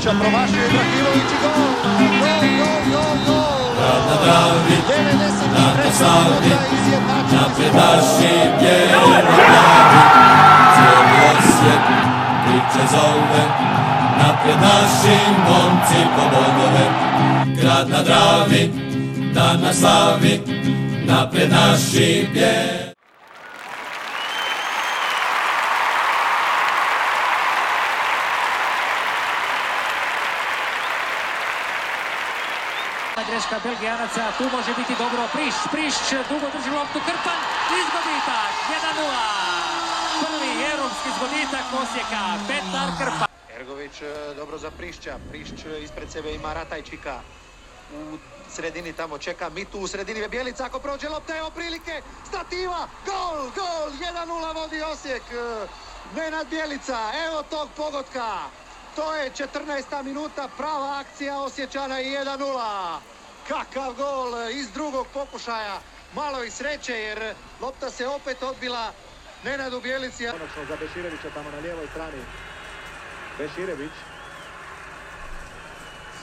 Ibrahimovića, promašio Ibrahimović i gol! Gol, gol, gol, gol! Grad na Dravi, 93. na Savi, minuta izjednačen napred naši bijeli glavi. Cijeli osjet priče zove, napred naši momci po bodove. Grad na Dravi, dan na slavi, napred naši bijeli. Greška Belgijanaca, tu može biti dobro Priš, Priš dugo drži loptu, Krpan, izgoditak, 1-0. Prvi europski zgoditak Osijeka, Petar Krpan. Ergović e, dobro za Prišća. Prišć e, ispred sebe ima Ratajčika. U sredini tamo čeka Mitu, u sredini je Bjelica, ako prođe lopta, evo prilike, stativa, gol, gol, 1-0 vodi Osijek. E, Nenad Bjelica, evo tog pogotka. To je 14. minuta, prava akcija Osjećana i 1-0. Kakav gol iz drugog pokušaja. Malo i sreće jer lopta se opet odbila Nenadu Bjelici. Konačno za Beširevića tamo na lijevoj strani. Beširević.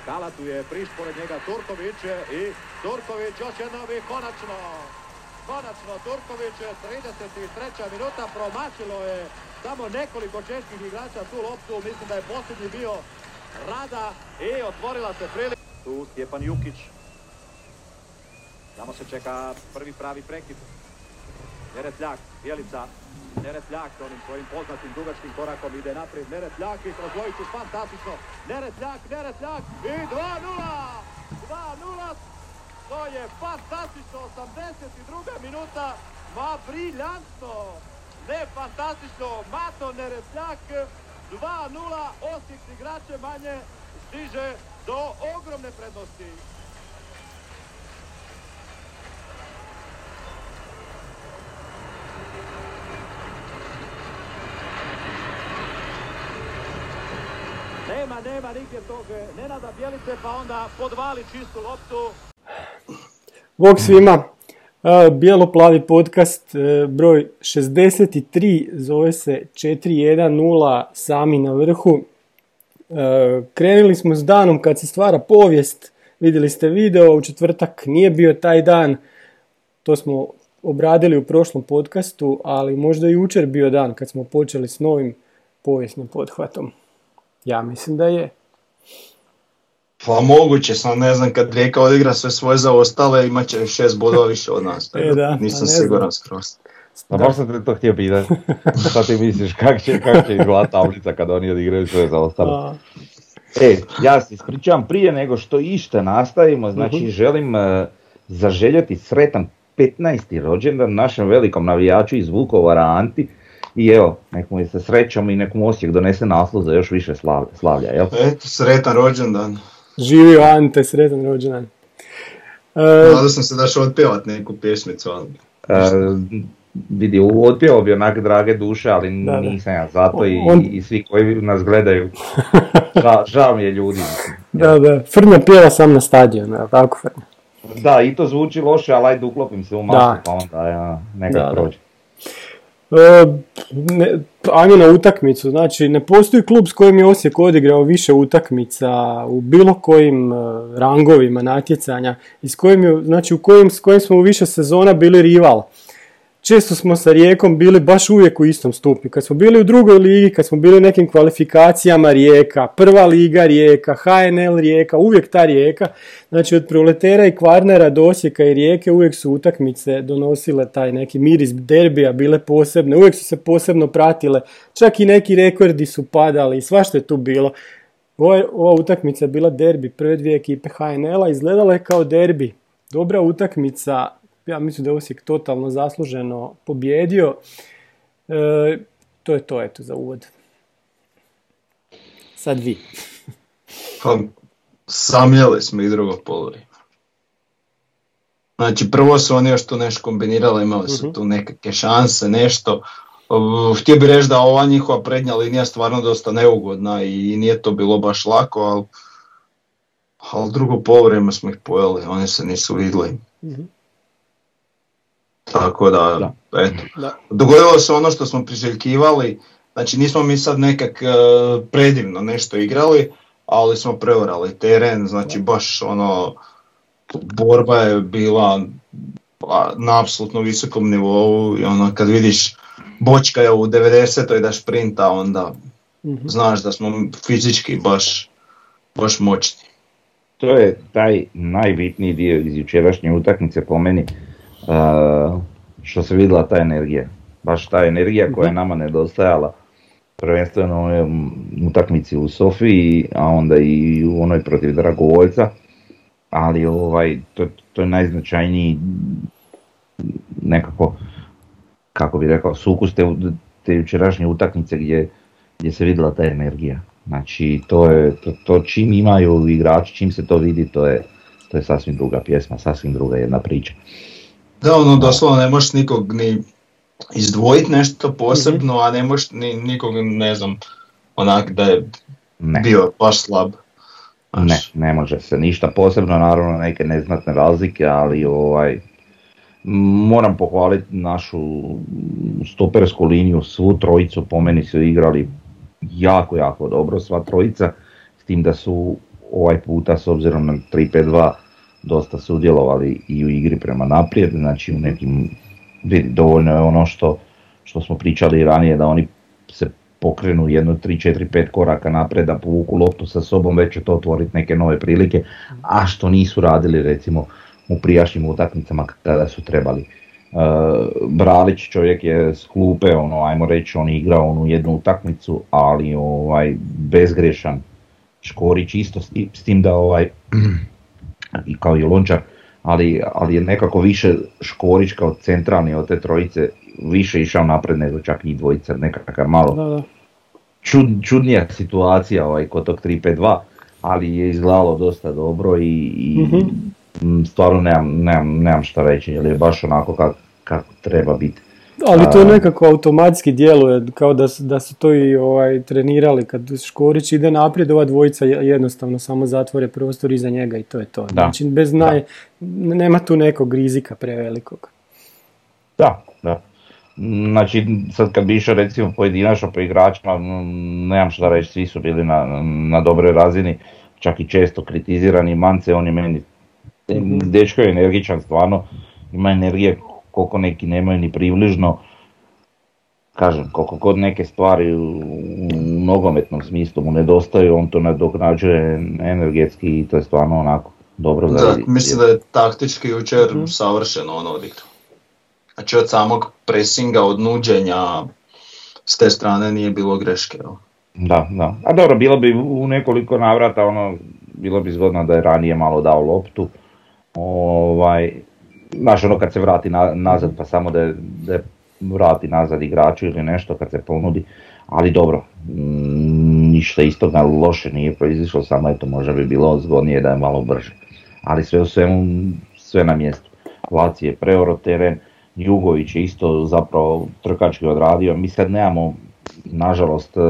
Skala tu je Priš pored njega Turković i Turković još jednom i konačno. Konačno Turković 33. minuta promašilo je samo nekoliko čeških igrača tu loptu. Mislim da je posljednji bio Rada i otvorila se prilika. Tu Stjepan Jukić. Tamo se čeka prvi pravi prekid. Neretljak, Bjelica, Neretljak onim svojim poznatim dugačkim korakom ide naprijed. Neretljak i kroz dvojicu fantastično. Neretljak, Neretljak i 2-0! 2-0! To je fantastično, 82. minuta. Ma briljantno! Ne fantastično, Mato Neretljak 2-0, Osijek igrače manje stiže do ogromne prednosti. Nema, nema nigdje tog Nenada Bjelice, pa onda podvali čistu loptu. Bog svima, E, Bijelo-plavi podcast, e, broj 63, zove se 410, sami na vrhu. E, Krenuli smo s danom kad se stvara povijest, vidjeli ste video, u četvrtak nije bio taj dan, to smo obradili u prošlom podcastu, ali možda i jučer bio dan kad smo počeli s novim povijesnim pothvatom. Ja mislim da je. Pa moguće, sam ne znam kad Rijeka odigra sve svoje zaostale, imat će šest bodova više od nas. E, da, pa Nisam znam. siguran skroz. Pa baš sam te to htio pitati. Šta ti misliš, kak će, kak će izgledati tablica kada oni odigraju sve za ostalo? A, E, ja se ispričavam prije nego što ište nastavimo, znači Mhm. želim e, zaželjeti sretan 15. rođendan našem velikom navijaču iz Vukovara Anti. I evo, nek mu je se srećom i nek mu Osijek donese naslov za još više slav- slavlja, jel? Eto, sretan rođendan. živio Ante, sretan rođendan. E, Nadao sam se da ću otpjevat neku pjesmicu, ali... E, vidi, odpjevao bi onak drage duše, ali Da, da. nisam ja zato i, On- i svi koji nas gledaju. Ža, žao mi je ljudi. da, da, Frnja pjeva sam na stadionu, jel tako Frnja? Da, i to zvuči loše, ali ajde uklopim se u masu, Da. pa onda ja, prođe. E, ne, ajmo na utakmicu, znači ne postoji klub s kojim je Osijek odigrao više utakmica u bilo kojim e, rangovima natjecanja i s kojim znači u kojim, s kojim smo u više sezona bili rival. Često smo sa Rijekom bili baš uvijek u istom stupnju. Kad smo bili u drugoj ligi, kad smo bili u nekim kvalifikacijama Rijeka, prva liga Rijeka, HNL Rijeka, uvijek ta Rijeka. Znači od proletera i Kvarnera do Osijeka i Rijeke uvijek su utakmice donosile taj neki miris derbija, bile posebne, uvijek su se posebno pratile. Čak i neki rekordi su padali, svašta je tu bilo. Ova, ova utakmica je bila derbi prve dvije ekipe HNL-a, izgledala je kao derbi. Dobra utakmica, ja mislim da je Osijek totalno zasluženo pobjedio. E, to je to, eto, za uvod. Sad vi. Pa, samljeli smo i drugo polovreme. Znači, prvo su oni još tu nešto kombinirali, imali su Mhm. tu nekakve šanse, nešto. Htio bih reći da ova njihova prednja linija stvarno dosta neugodna i nije to bilo baš lako, ali, ali drugo polovreme smo ih pojeli, oni se nisu vidjeli. Mhm. Tako da, eto. Da. Dogodilo se ono što smo priželjkivali, znači nismo mi sad nekak e, predivno nešto igrali, ali smo preorali teren, znači baš ono, borba je bila pa, na apsolutno visokom nivou i ono kad vidiš bočka je u 90. da šprinta onda Mhm. znaš da smo fizički baš, baš moćni. To je taj najbitniji dio iz jučerašnje utakmice po meni, uh, što se vidjela ta energija. Baš ta energija koja je nama nedostajala, prvenstveno u onoj utakmici u Sofiji, a onda i u onoj protiv Dragovoljca. Ali ovaj, to, to je najznačajniji nekako, kako bi rekao, sukus te, te jučerašnje utakmice gdje, gdje se vidjela ta energija. Znači, to je, to, to čim imaju igrači, čim se to vidi, to je, to je sasvim druga pjesma, sasvim druga jedna priča. Da, ono doslovno ne možeš nikog ni izdvojiti nešto posebno, a ne možeš ni, nikog, ne znam, onak da je Ne, bio baš slab. ne, Znaš, ne može se ništa posebno, naravno neke neznatne razlike, ali ovaj, moram pohvaliti našu stopersku liniju, svu trojicu po meni su igrali jako, jako dobro, sva trojica, s tim da su ovaj puta s obzirom na 3-5-2 dosta sudjelovali i u igri prema naprijed, znači u nekim, vidi, dovoljno je ono što, što smo pričali ranije, da oni se pokrenu jedno 3, 4, 5 koraka naprijed, da povuku loptu sa sobom, već će to otvoriti neke nove prilike, a što nisu radili recimo u prijašnjim utakmicama kada su trebali. Uh, Bralić čovjek je s klupe, ono, ajmo reći, on je igrao onu jednu utakmicu, ali ovaj, bezgrešan. Škorić isto s tim da ovaj, i kao i Lončar, ali, ali je nekako više Škorić kao centralni od te trojice više išao napred nego čak i dvojica, nekakav malo Da, da. čud, čudnija situacija ovaj, kod tog 3-5-2, ali je izgledalo dosta dobro i, i Mhm. m, stvarno nemam, nemam, nemam šta reći, jer je baš onako kako, kako treba biti. Ali to nekako automatski djeluje, kao da su, da su to i ovaj, trenirali. Kad Škorić ide naprijed, ova dvojica je- jednostavno samo zatvore prostor iza njega i to je to. Da. Znači, bez naj, nema tu nekog rizika prevelikog. Da, da. Znači, sad kad bi išao recimo pojedinačno po igračima, nemam šta reći, svi su bili na, na dobroj razini, čak i često kritizirani. Mance, on je meni, dečko je energičan stvarno, ima energije koliko neki nemaju ni približno. Kažem, koliko god neke stvari u, u nogometnom smislu mu nedostaju, on to nadoknađuje energetski i to je stvarno onako dobro za Da, vidjeti. mislim da je taktički jučer Mhm. savršeno ono odigrao. Znači od samog presinga, od nuđenja, s te strane nije bilo greške. evo. Da, da. A dobro, bilo bi u nekoliko navrata, ono, bilo bi zgodno da je ranije malo dao loptu. Ovaj, znaš, ono kad se vrati na- nazad, pa samo da, da vrati nazad igraču ili nešto kad se ponudi. Ali dobro, mm, ništa isto na loše nije proizišlo, samo eto možda bi bilo zgodnije da je malo brže. Ali sve u svemu, sve na mjestu. Laci je preoro teren, Jugović je isto zapravo trkački odradio. Mi sad nemamo, nažalost, e,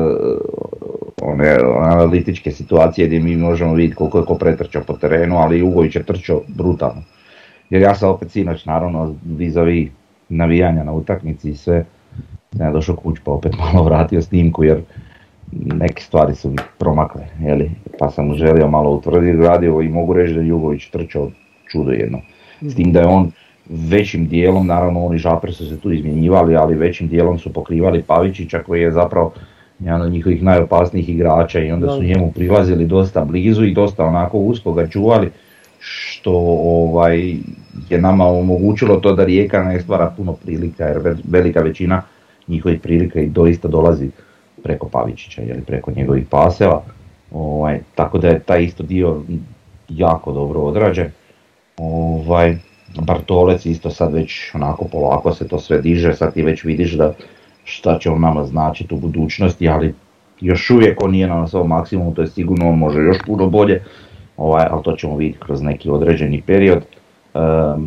one analitičke situacije gdje mi možemo vidjeti koliko je ko pretrčao po terenu, ali Jugović je trčao brutalno. Jer ja sam opet sinoć, naravno, vis-a-vis navijanja na utakmici i sve, sam ja došao kuć pa opet malo vratio snimku jer neke stvari su mi promakle, jeli? pa sam želio malo utvrditi radio i mogu reći da je Jugović trčao čudo jedno. S tim da je on većim dijelom, naravno oni žapre su se tu izmjenjivali, ali većim dijelom su pokrivali Pavičića koji je zapravo jedan od njihovih najopasnijih igrača i onda su njemu prilazili dosta blizu i dosta onako usko ga čuvali što ovaj, je nama omogućilo to da Rijeka ne stvara puno prilika jer ve- velika većina njihovih prilika i doista dolazi preko Pavičića ili preko njegovih paseva. Ovaj, tako da je taj isto dio jako dobro odrađen. Ovaj, Bartolec isto sad već onako polako se to sve diže, sad ti već vidiš da šta će on nama značiti u budućnosti, ali još uvijek on nije na svom maksimumu, to je sigurno on može još puno bolje, ovaj, ali to ćemo vidjeti kroz neki određeni period. Ehm,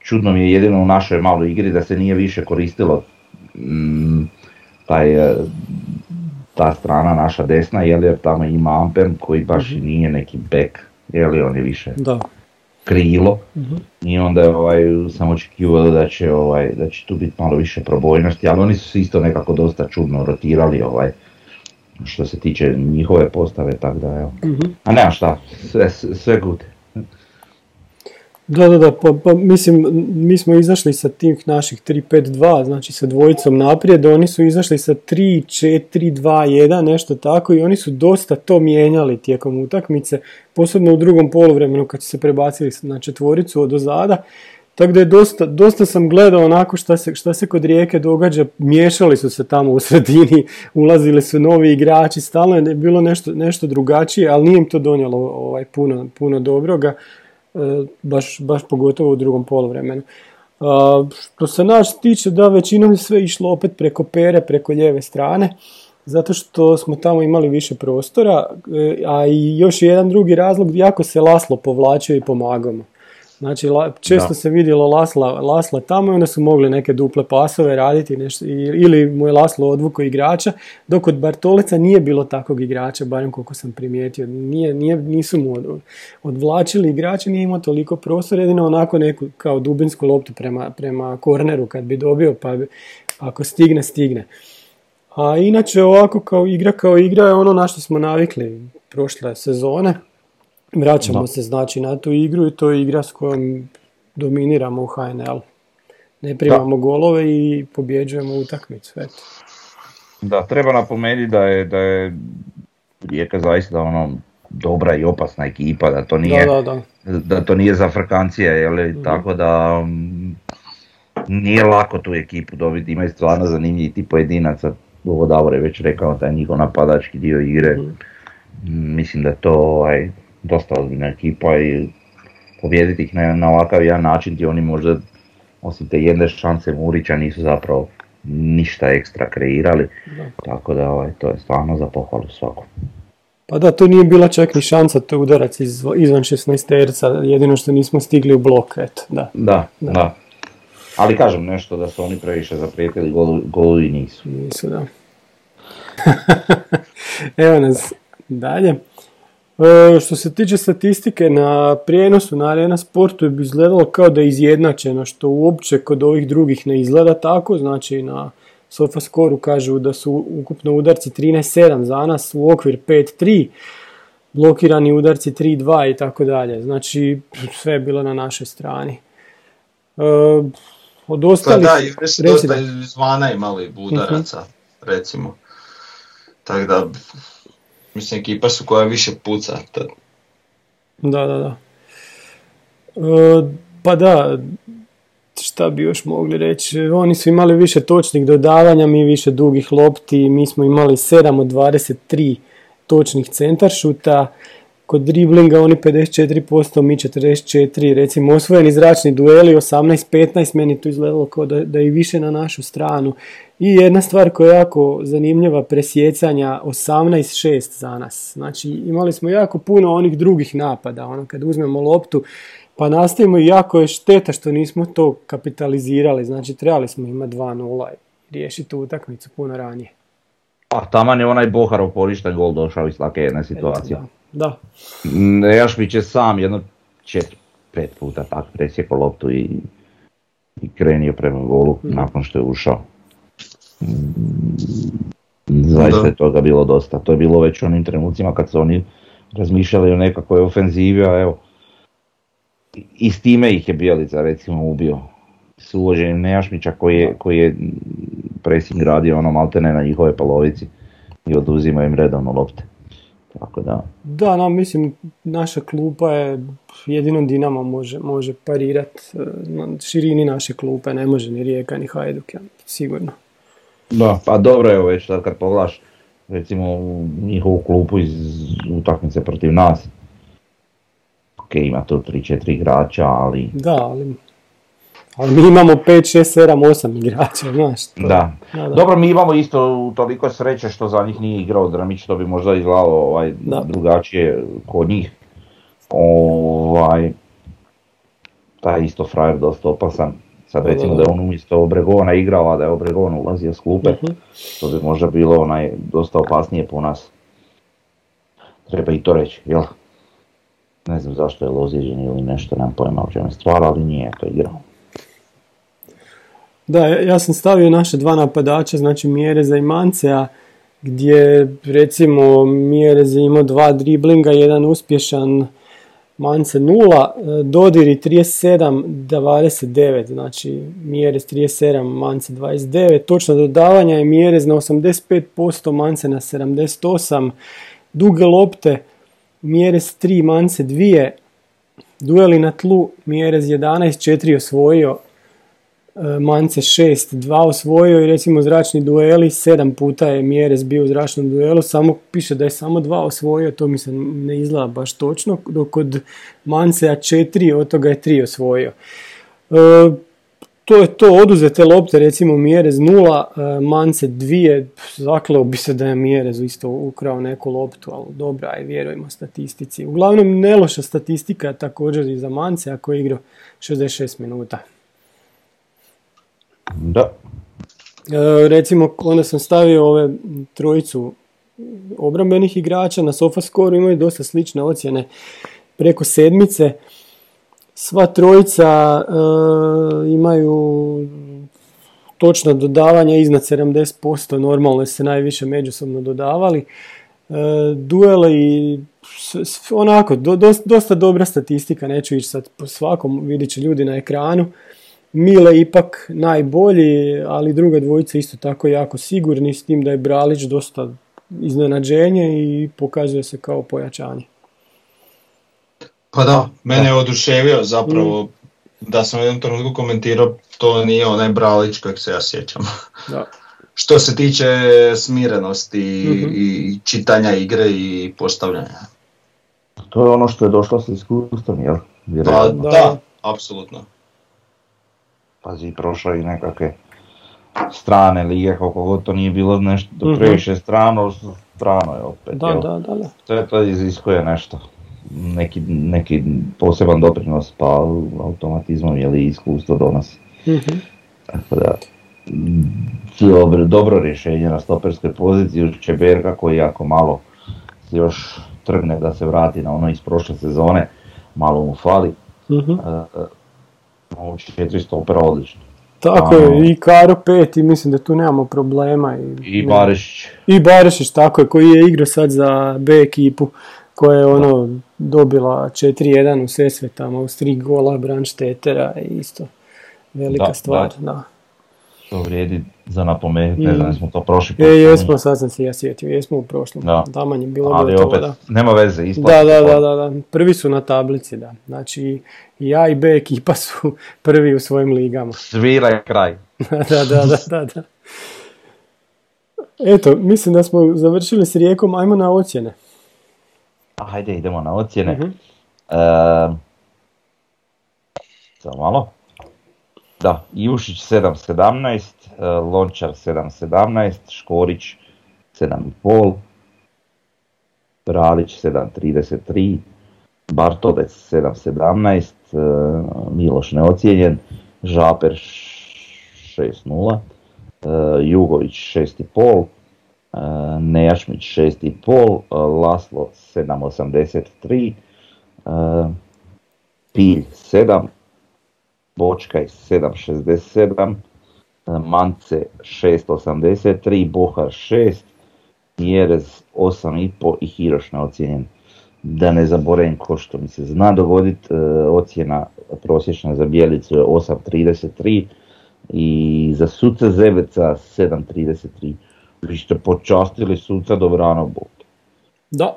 čudno mi je jedino u našoj maloj igri da se nije više koristilo mm, taj, e, ta strana naša desna, jel, jer tamo ima Ampen koji baš i nije neki bek, jel, on je više Da. krilo i onda je ovaj, sam očekivao da će, ovaj, da će tu biti malo više probojnosti, ali oni su se isto nekako dosta čudno rotirali ovaj, što se tiče njihove postave, tako da evo. Mhm. A nema šta, sve, sve good. Da, da, da, pa, pa mislim, mi smo izašli sa tih naših 3-5-2, znači sa dvojicom naprijed, oni su izašli sa 3-4-2-1, nešto tako, i oni su dosta to mijenjali tijekom utakmice, posebno u drugom poluvremenu kad su se prebacili na četvoricu od ozada. Tako da je dosta, dosta sam gledao onako šta se, šta se kod Rijeke događa, miješali su se tamo u sredini, ulazili su novi igrači, stalno je bilo nešto, nešto drugačije, ali nije im to donijelo ovaj, puno, puno dobroga. E, baš, baš pogotovo u drugom poluvremenu. A, što se nas tiče, da većinom je sve išlo opet preko pere, preko lijeve strane, zato što smo tamo imali više prostora, e, a i još jedan drugi razlog, jako se Laslo povlačio i pomagao Znači, često se vidjelo Lasla, Lasla tamo i onda su mogli neke duple pasove raditi nešto, ili mu je Laslo odvuko igrača, dok od Bartoleca nije bilo takvog igrača, barem koliko sam primijetio. Nije, nije, nisu mu od, odvlačili igrača, nije imao toliko prostora, jedino onako neku kao dubinsku loptu prema, prema korneru kad bi dobio, pa ako stigne, stigne. A inače ovako kao igra kao igra je ono na što smo navikli prošle sezone, Vraćamo se znači na tu igru i to je igra s kojom dominiramo u HNL. Ne primamo golove i pobjeđujemo utakmicu. Eto. Da, treba napomenuti da je, da je Rijeka zaista ono dobra i opasna ekipa, da to nije, da, da, da. to nije za frkancije, jel? Mhm. tako da mm, nije lako tu ekipu dobiti, ima stvarno zanimljivi ti pojedinaca, ovo Davor je već rekao, taj njihov napadački dio igre, mhm. mislim da to ovaj, dosta ozbiljna ekipa i pobijediti ih na, na ovakav jedan način gdje oni možda osim te jedne šanse Murića nisu zapravo ništa ekstra kreirali. Tako da ovaj, to je stvarno za pohvalu svaku. Pa da, to nije bila čak ni šansa, to je udarac iz, izvan 16 terca, jedino što nismo stigli u blok, eto, da. Da, da. Ali kažem nešto da su oni previše zaprijetili golu, golu i nisu. Nisu, da. Evo nas dalje. E, što se tiče statistike na prijenosu na Arena Sportu bi izgledalo kao da je izjednačeno, što uopće kod ovih drugih ne izgleda tako, znači na Sofascoru kažu da su ukupno udarci 13-7 za nas, u okvir 5-3, blokirani udarci 3-2 i tako dalje, znači sve je bilo na našoj strani. E, od ostalih... Pa da, i su dosta izvana imali udaraca, uh recimo. Tako da Mislim, ekipa su koja više puca. Da, da, da. E, pa da, šta bi još mogli reći, oni su imali više točnih dodavanja, mi više dugih lopti, mi smo imali 7 od 23 točnih centaršuta, kod driblinga oni 54%, mi 44%, recimo osvojeni zračni dueli 18-15, meni to izgledalo kao da, da je više na našu stranu. I jedna stvar koja je jako zanimljiva, presjecanja 18-6 za nas. Znači imali smo jako puno onih drugih napada, ono kad uzmemo loptu pa nastavimo i jako je šteta što nismo to kapitalizirali, znači trebali smo imati 2-0 i riješiti utakmicu puno ranije. Pa taman je onaj Boharov porišten gol došao iz takve jedne situacije. Da. Nejašmić je sam jedno četiri, pet puta tak presjekao loptu i, i krenio prema golu mm. nakon što je ušao. Zaista je toga bilo dosta. To je bilo već u onim trenucima kad su oni razmišljali o nekakvoj ofenzivi, a evo, i s time ih je Bijelica recimo ubio. S uvođenjem Nejašmića koji je, koji je pressing radio ono maltene na njihove polovici i oduzima im redovno lopte. Tako da. Da, no, mislim, naša klupa je, jedino Dinamo može, može parirat e, na širini naše klupe, ne može ni Rijeka ni Hajduk, ja, sigurno. Da, pa dobro je već sad kad poglaš recimo njihovu klupu iz utakmice protiv nas. Ok, ima tu 3-4 igrača, ali... Da, ali ali mi imamo 5, 6, 7, 8 igrača, znaš. To... Da. da. Dobro, mi imamo isto toliko sreće što za njih nije igrao Dramić, to bi možda izgledalo ovaj, drugačije kod njih. Ovaj, taj isto frajer dosta opasan. Sad recimo da je on umjesto Obregona igrao, a da je Obregon ulazio s klupe, uh to bi možda bilo onaj dosta opasnije po nas. Treba i to reći, jel? Ne znam zašto je loziđen ili nešto, nemam pojma o čemu je stvar, ali nije to igrao. Da, ja sam stavio naše dva napadača, znači Mjere za Imancea gdje recimo Mjerez je imao dva driblinga, jedan uspješan, Mance 0, Dodiri 37, 29, znači Mjerez 37, Mance 29, točno dodavanja je Mjerez na 85%, Mance na 78, duge lopte, Mjerez 3, Mance 2, dueli na tlu, Mjerez 11, 4 osvojio, Mance 6, 2 osvojio i recimo zračni dueli, 7 puta je Mjerez bio u zračnom duelu, samo piše da je samo 2 osvojio, to mi se ne izgleda baš točno, dok kod Mancea 4, od toga je 3 osvojio. E, to je to, oduzete lopte, recimo Mjerez 0, e, Mance 2, zakleo bi se da je Mjerez isto ukrao neku loptu, ali dobra je, vjerujemo statistici. Uglavnom, neloša statistika također i za Mance ako je igrao 66 minuta. Da. E, recimo, onda sam stavio ove trojicu obrambenih igrača na SofaScore, imaju dosta slične ocjene preko sedmice. Sva trojica e, imaju točno dodavanja iznad 70%, normalno se najviše međusobno dodavali. E, duele i onako, dosta dobra statistika, neću ići sad po svakom, vidit će ljudi na ekranu. Mile ipak najbolji, ali druga dvojica isto tako jako sigurni, s tim da je Bralić dosta iznenađenje i pokazuje se kao pojačanje. Pa da, mene je oduševio zapravo mm. da sam u jednom trenutku komentirao, to nije onaj Bralić kojeg se ja sjećam. Da. Što se tiče smirenosti mm i čitanja igre i postavljanja. To je ono što je došlo sa iskustvom, jel? Pa, da, da, apsolutno pazi, prošao i nekakve strane lige, koliko god to nije bilo nešto previše strano, strano je opet. Da, da, da, da. Sve to iziskuje nešto. Neki, neki poseban doprinos pa automatizmom ili iskustvo donosi. mm Tako da, dobro, dobro rješenje na stoperskoj poziciji uz Čeberka koji jako malo još trgne da se vrati na ono iz prošle sezone, malo mu fali. mm ovo četiri stopera odlično. Tako je, i Karo 5 i mislim da tu nemamo problema. I, I Barešić. I Barešić, tako je, koji je igrao sad za B ekipu, koja je ono dobila 4-1 u Sesvetama, uz tri gola Branštetera isto velika stvar. Da. To vrijedi za napomenuti, ne znam, smo to prošli put. E, jesmo, sad sam se ja sjetio, jesmo u prošlom. Da. Taman je bilo Ali opet, da. nema veze, da, da, da, da, da, prvi su na tablici, da. Znači, i A i B ekipa su prvi u svojim ligama. Svira je kraj. da, da, da, da, da. Eto, mislim da smo završili s rijekom, ajmo na ocjene. Hajde, idemo na ocjene. Uh-huh. E, samo malo. Da, Jušić 7.17, e, Lončar 7.17, Škorić 7.5, Bralić 7.33, Bartovec 7.17, e, Miloš neocijenjen, Žaper 6.0, e, Jugović 6.5, Nejašmić 6.5, Laslo 7.83, Pilj 7, Bočkaj 7.67, Mance 6.83, Bohar 6, Jerez 8.5 i Hiroš neocijenjen. Da ne zaboravim ko što mi se zna dogoditi, e, ocjena prosječna za Bijelicu je 8.33 i za suca Zebeca 7.33. Vi ste počastili suca Dobrano Da,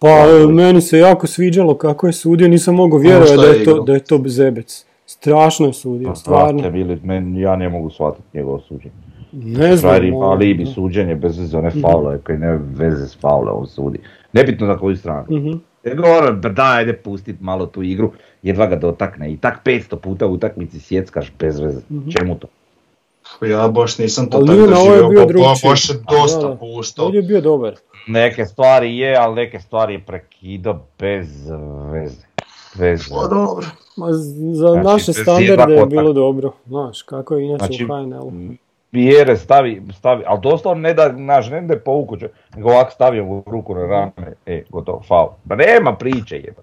pa meni se jako sviđalo kako je sudio, nisam mogao vjerovati da je to, da je to Zebec. Strašno je sudio, pa, stvarno. Bili, men, ja ne mogu shvatiti njegovo suđenje. Ne znam. Frajeri alibi suđenje bez veze one faule, koji ne veze s faule on sudi. Nebitno na koju stranu. Mm-hmm. Ono, da, ajde pustit malo tu igru, jedva ga dotakne i tak 500 puta u utakmici sjeckaš bez veze. Mm-hmm. Čemu to? Ja baš nisam to tako doživio, pa baš je dosta puštao. Ovdje je bio dobar. Neke stvari je, ali neke stvari je prekido bez veze. Bez pa dobro. Ma za znači, naše standarde je bilo dobro, znaš, kako je inače znači, u HNL-u. Vjere stavi, stavi, ali doslovno ne da, naš, ne da je povuku, nego ovako stavio u ruku na rame, e, gotovo, faul. Pa nema priče jeba.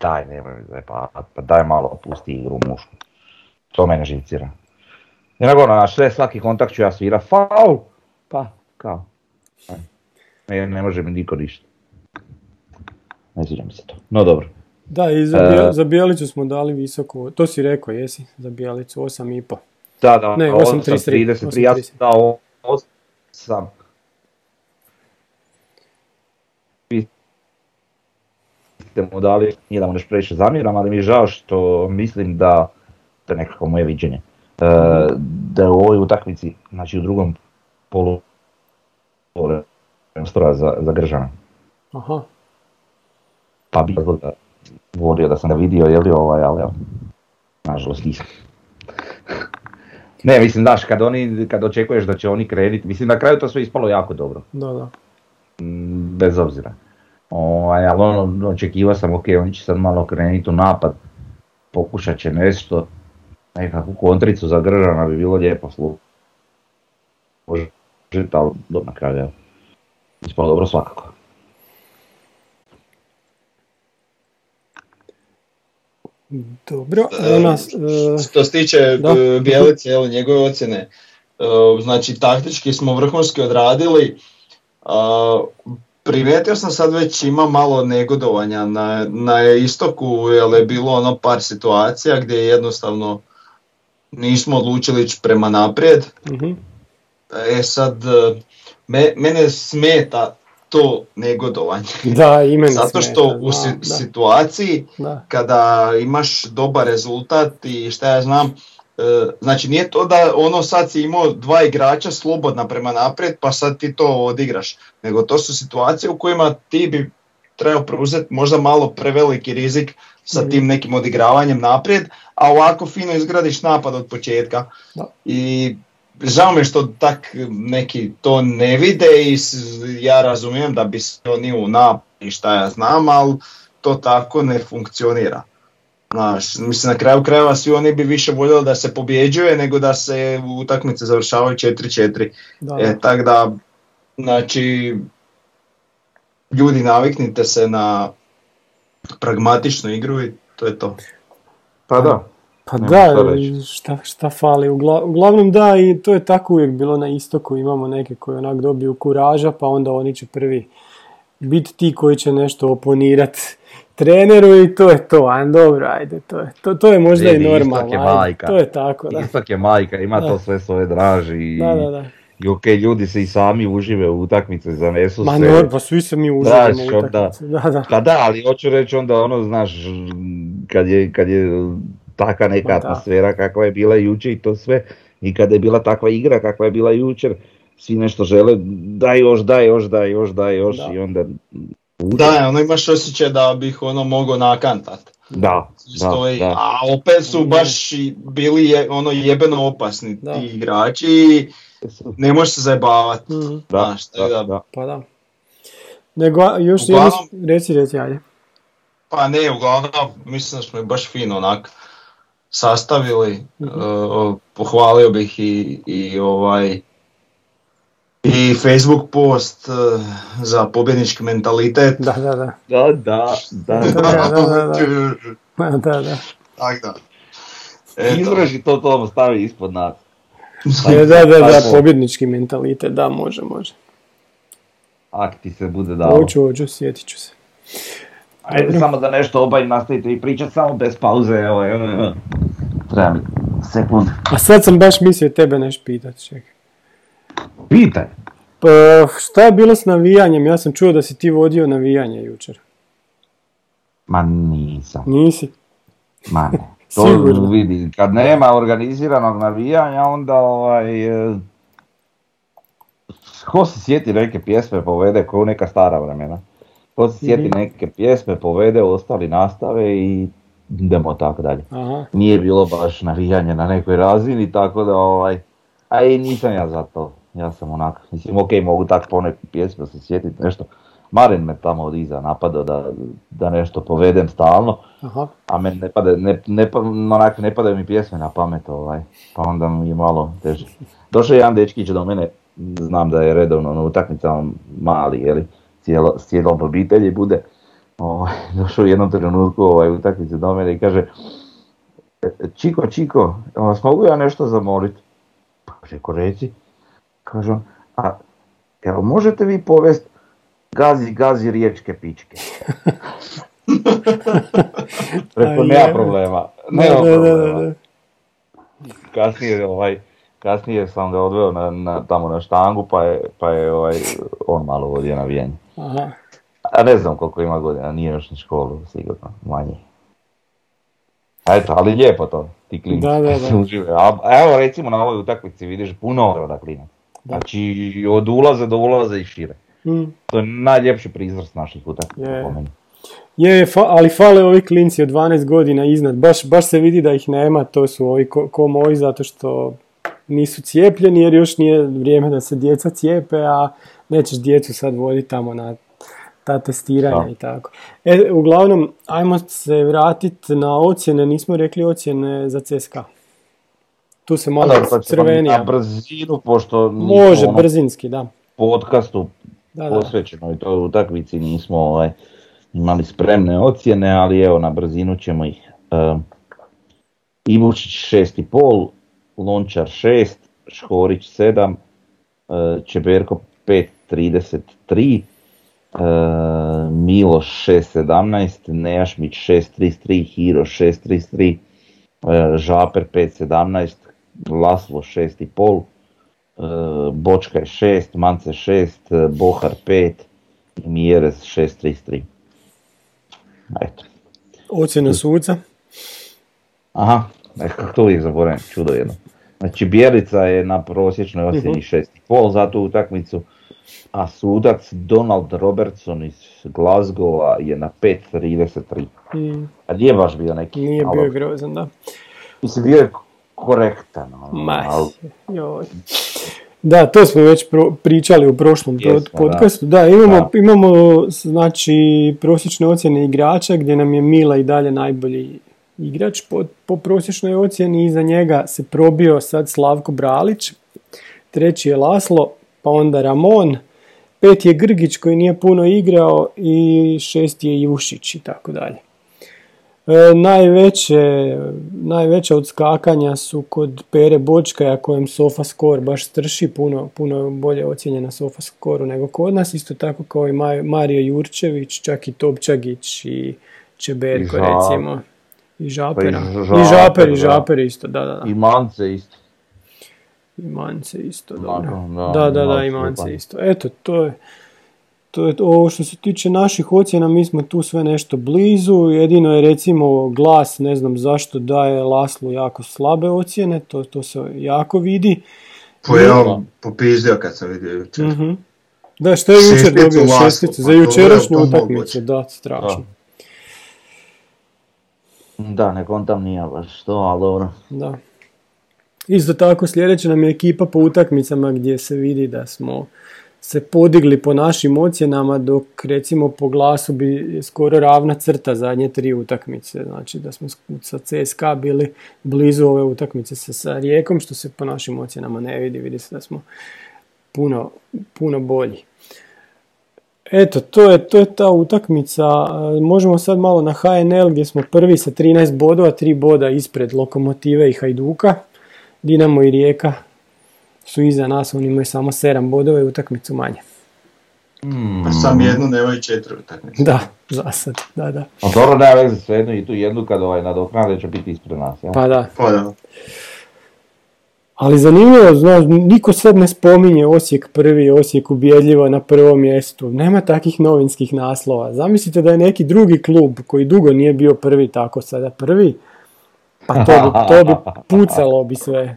Daj, nemoj mi pa, pa daj malo opusti igru mušku. To mene živcira. I nego, na sve, svaki kontakt ću ja svira, faul, pa, kao. ne, ne može mi niko ništa. Ne sviđa mi se to. No dobro. Da, i za, Bje- E. za Bijelicu smo dali visoko, to si rekao, jesi, za Bijelicu 8,5. Da, da, Ne, 8.33, 8.33, ja sam dao 8. Vi ste mu dali, nije da mu nešto previše zamjeram, ali mi je žao što mislim da, to je nekako moje viđenje, e, da je u ovoj utakmici, znači u drugom polu prostora za, za Gržana. Aha, Pa bi da volio da sam ga vidio, je li ovaj, ali evo, nažalost nisam. ne, mislim, daš, kad, oni, kad očekuješ da će oni kreniti, mislim, na kraju to sve ispalo jako dobro, da, da. mm, bez obzira. Ovaj, ali ono, očekivao sam, ok, oni će sad malo krenuti u napad, pokušat će nešto, nekakvu kontricu za Gržana bi bilo lijepo slušati, ali do na kraju, evo. Ispalo dobro svakako. Dobro, nas, e, Što se tiče Da. e, Bjelice, njegove ocjene, e, znači taktički smo vrhunski odradili, a, primijetio sam sad već ima malo negodovanja na, na istoku, jer je bilo ono par situacija gdje jednostavno nismo odlučili ići prema naprijed. mhm, E sad, e, me, mene smeta to negodovanje. da, i mene Zato što smeta, u si- da, da, situaciji da. kada imaš dobar rezultat i šta ja znam, e, znači nije to da ono sad si imao dva igrača slobodna prema naprijed pa sad ti to odigraš, nego to su situacije u kojima ti bi trebao preuzeti možda malo preveliki rizik sa Mhm. tim nekim odigravanjem naprijed, a ovako fino izgradiš napad od početka. Da. I žao mi što tak neki to ne vide i ja razumijem da bi se oni u i šta ja znam, ali to tako ne funkcionira. Znaš, mislim na kraju krajeva svi oni bi više voljeli da se pobjeđuje nego da se utakmice završavaju 4-4. da, E, tako da, znači, ljudi naviknite se na pragmatičnu igru i to je to. Pa da. Pa da, šta šta, fali, Ugla- uglavnom da i to je tako uvijek bilo na istoku, imamo neke koji onak dobiju kuraža pa onda oni će prvi biti ti koji će nešto oponirat treneru i to je to, a dobro, ajde, to je, to, to je možda i Vidi, normalno, istok je ajde, majka. to je tako, da. Istok je majka, ima Da. to sve svoje draži i, Da, da, da. i ok, ljudi se i sami užive u utakmice, zanesu Ma se. no, pa svi se mi uživamo u onda- utakmici, da, da. Pa da, ali hoću reći onda ono, znaš, kad je, kad je taka neka da. atmosfera kakva je bila jučer i to sve, i kada je bila takva igra kakva je bila jučer, svi nešto žele, daj još, daj još, daj još, daj još Da. i onda... Da, ono imaš osjećaj da bih ono mogao nakantat. Da, da, Stoji, da. A opet su baš bili je, ono jebeno opasni Da. ti igrači i ne možeš se zajebavati. Mhm, Da, da, da- da. pa da. Nego, još jedno, Uglavnom- reci, reci, ajde. Pa ne, uglavnom mislim da smo baš fino onak sastavili. Mhm. E, pohvalio bih i, i ovaj i Facebook post e, za pobjednički mentalitet. Da, da, da. Da, da, da. Da, da, da, da. Da, da. Tak da. Izraži to, to stavi ispod nas. E, da, da, da, Tako. pobjednički mentalitet, da, može, može. Ak ti se bude dalo. Hoću, hoću, sjetit ću se. Ajde samo da nešto obaj nastavite i pričat samo bez pauze, evo, evo, evo. Treba mi sekund. A sad sam baš mislio tebe nešto pitat, čekaj. Pitaj. Pa, šta je bilo s navijanjem? Ja sam čuo da si ti vodio navijanje jučer. Ma nisam, Nisi? ma ne. To Sigurno. vidi, kad nema organiziranog navijanja, onda ovaj... e, Ko se sjeti neke pjesme povede, ko u neka stara vremena. Ko se sjeti Mhm. neke pjesme povede, ostali nastave i idemo tako dalje. Aha. Nije bilo baš navijanje na nekoj razini, tako da ovaj... A i nisam ja za to. Ja sam onak, mislim, ok, mogu tak po neku pjesmu se sjetiti nešto. Marin me tamo od iza napadao da, da nešto povedem stalno, Aha. a meni ne, pada, ne, ne, pa- onak, ne padaju mi pjesme na pamet, ovaj, pa onda mi je malo teže. Došao je jedan dečkić do mene, znam da je redovno na utakmicama mali, jeli, cijelo, s cijelom obitelji bude. Ovaj, došao u jednom trenutku ovaj, utakmice do mene i kaže "E, Čiko, Čiko, vas mogu ja nešto zamoliti? Pa rekao, reci. Kaže on, a jel možete vi povest gazi, gazi riječke pičke. Rekao, A nema problema. Nema problema. Kasnije, ovaj, kasnije sam ga odveo na, na, tamo na štangu, pa je, pa je ovaj, on malo vodio navijanje. Aha. A ne znam koliko ima godina, nije još ni školu, sigurno, manje. Eto, ali lijepo to, ti klinci. Da, da, da. Užive. A evo recimo na ovoj utakmici vidiš puno oroda klinaca. Znači od ulaza do ulaza i šire. Mm. To je najljepši prizor s naših utakmica Je. po meni. Je, je, fa- ali fale ovi klinci od 12 godina iznad. Baš, baš se vidi da ih nema, to su ovi ko, ko moji zato što nisu cijepljeni jer još nije vrijeme da se djeca cijepe, a nećeš djecu sad voditi tamo na ta testiranja Da. i tako. E, uglavnom, ajmo se vratiti na ocjene, nismo rekli ocjene za CSKA. Tu se malo A dobro, ćemo crvenija. Na brzinu, pošto Može, u onom brzinski, da. podcastu Da, da. posvećenoj toj utakmici nismo ovaj, imali spremne ocjene, ali evo na brzinu ćemo ih. Um, Ivučić 6,5, Lončar 6, Škorić 7, uh, Čeberko 5,33, uh, Miloš 6,17, Nejašmić 6,33, Hiro 6,33, uh, Žaper 5,17, Laslo 6,5, uh, Bočka je 6, Mance 6, uh, Bohar 5 i Mjerez 6,33. Eto. Ocjena suca. Aha, kako to uvijek zaboravim, čudo jedno. Znači Bjelica je na prosječnoj ocjeni 6,5 za tu utakmicu, a sudac Donald Robertson iz Glasgowa je na 5,33. Mm, A nije baš bio neki, nije ali- bio grozan, da. mislim bio je korektan. ono, Ma, ali- joj. Da, to smo već pro- pričali u prošlom Jesmo, da. podcastu. Da, imamo, Da. imamo znači prosječne ocjene igrača gdje nam je Mila i dalje najbolji igrač po, po prosječnoj ocjeni. Iza njega se probio sad Slavko Bralić, treći je Laslo, pa onda Ramon, pet je Grgić koji nije puno igrao i šest je Jušić i tako dalje. E, najveće, najveća odskakanja su kod Pere Bočkaja kojem Sofa Score baš strši, puno, puno bolje ocjenjen na Sofa Score nego kod nas, isto tako kao i Ma- Mario Jurčević, čak i Topčagić i Čeberko recimo. I Žapera. Pa i I Žaper, Žaper, i da. Žaper isto, da, da, da. I Mance isto. I Mance isto, dobro. da, Da, da, da, i Mance isto. Eto, to je, to je ovo što se tiče naših ocjena, mi smo tu sve nešto blizu, jedino je recimo glas, ne znam zašto daje Laslu jako slabe ocjene, to, to se jako vidi. Po je on popizdio kad sam vidio jučer. Mhm. Da, što je jučer dobio šesticu, pa za jučerašnju utakmicu, da, strašno. Da, ne kontam nije baš to, ali dobro. Da. Isto tako sljedeća nam je ekipa po utakmicama gdje se vidi da smo se podigli po našim ocjenama dok recimo po glasu bi skoro ravna crta zadnje tri utakmice. Znači da smo sa CSKA bili blizu ove utakmice sa, sa Rijekom što se po našim ocjenama ne vidi. Vidi se da smo puno, puno bolji. Eto, to je, to je ta utakmica. E, Možemo sad malo na HNL gdje smo prvi sa 13 bodova, 3 boda ispred Lokomotive i Hajduka. Dinamo i Rijeka su iza nas, oni imaju samo 7 bodova i utakmicu manje. A sam jednu, nemoj četiri utakmice. Da, za sad, da, da. A dobro, nema veze, svejedno i tu jednu kad ovaj nadoknade će biti ispred nas, ja? Pa da. Pa da. Ali zanimljivo, znaš, niko sad ne spominje Osijek prvi, Osijek ubjedljivo na prvom mjestu. Nema takih novinskih naslova. Zamislite da je neki drugi klub koji dugo nije bio prvi tako sada prvi, pa to bi, to bi pucalo bi sve.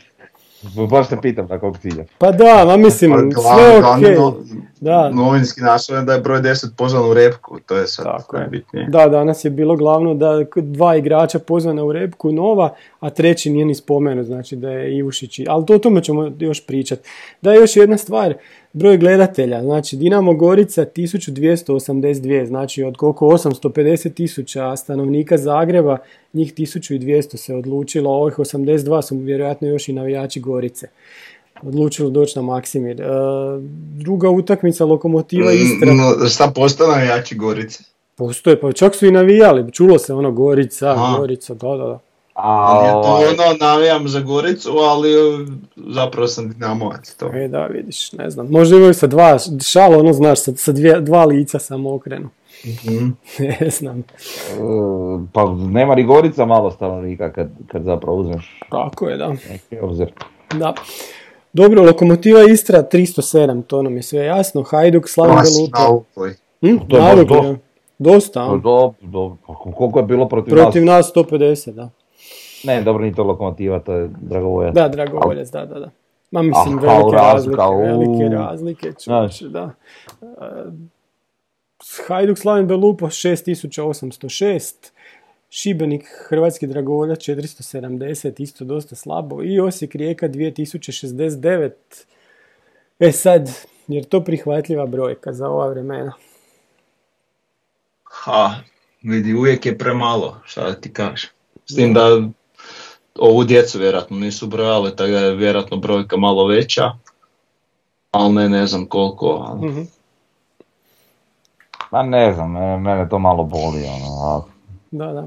Baš se pitam na kog cilja. Pa da, ma mislim, Pa sve glavni okej. no- Da. Novinski naslov je da je broj 10 pozvan u repku, to je sad Tako je. najbitnije. Da, danas je bilo glavno da dva igrača pozvana u repku nova, a treći nije ni spomenut, znači da je Ivušić. Ali to o tome ćemo još pričati. Da, još jedna stvar, broj gledatelja. Znači, Dinamo Gorica 1282, znači od koliko 850 tisuća stanovnika Zagreba, njih 1200 se odlučilo, ovih 82 su vjerojatno još i navijači Gorice. Odlučilo doći na Maksimir. E, druga utakmica Lokomotiva Istra. Mm, No, šta postane jači Gorice? Postoje, pa čak su i navijali, čulo se ono Gorica. Gorica, da, da, da. A, Nije to ono, navijam za Goricu, ali e, zapravo sam Dinamovac. To. E da, vidiš, ne znam. Možda imaju sa dva, šal, ono znaš, sa, sa dvije, dva lica samo okrenu. Mhm. ne znam. e, pa nema ni Gorica malo stanovnika kad, kad zapravo uzmeš Tako je, da. neki obzir. da. Dobro, Lokomotiva Istra 307, to nam je sve jasno. Hajduk, Belupo. navukli. Hm, To je dosta. ja. Dobro, dobro, pa koliko je bilo protiv, Protiv nas? nas 150, da. Ne, dobro, ni to lokomotiva, to je Dragovoljac. Da, Dragovoljac, da, da, da. Ma mislim, Ah, kao velike razlike, velike razlike, čovječe, da. E, Hajduk Slaven Belupo 6806, Šibenik Hrvatski Dragovoljac 470, isto dosta slabo, i Osijek Rijeka 2069. E sad, jer to prihvatljiva brojka za ova vremena? Ha, vidi, uvijek je premalo, šta ti kažem. S tim da ovu djecu vjerojatno nisu brojali, tako da je vjerojatno brojka malo veća. Ali ne, ne znam koliko. ali- Mhm. Ma ne znam, mene, mene to malo boli, ono, a, Da, da,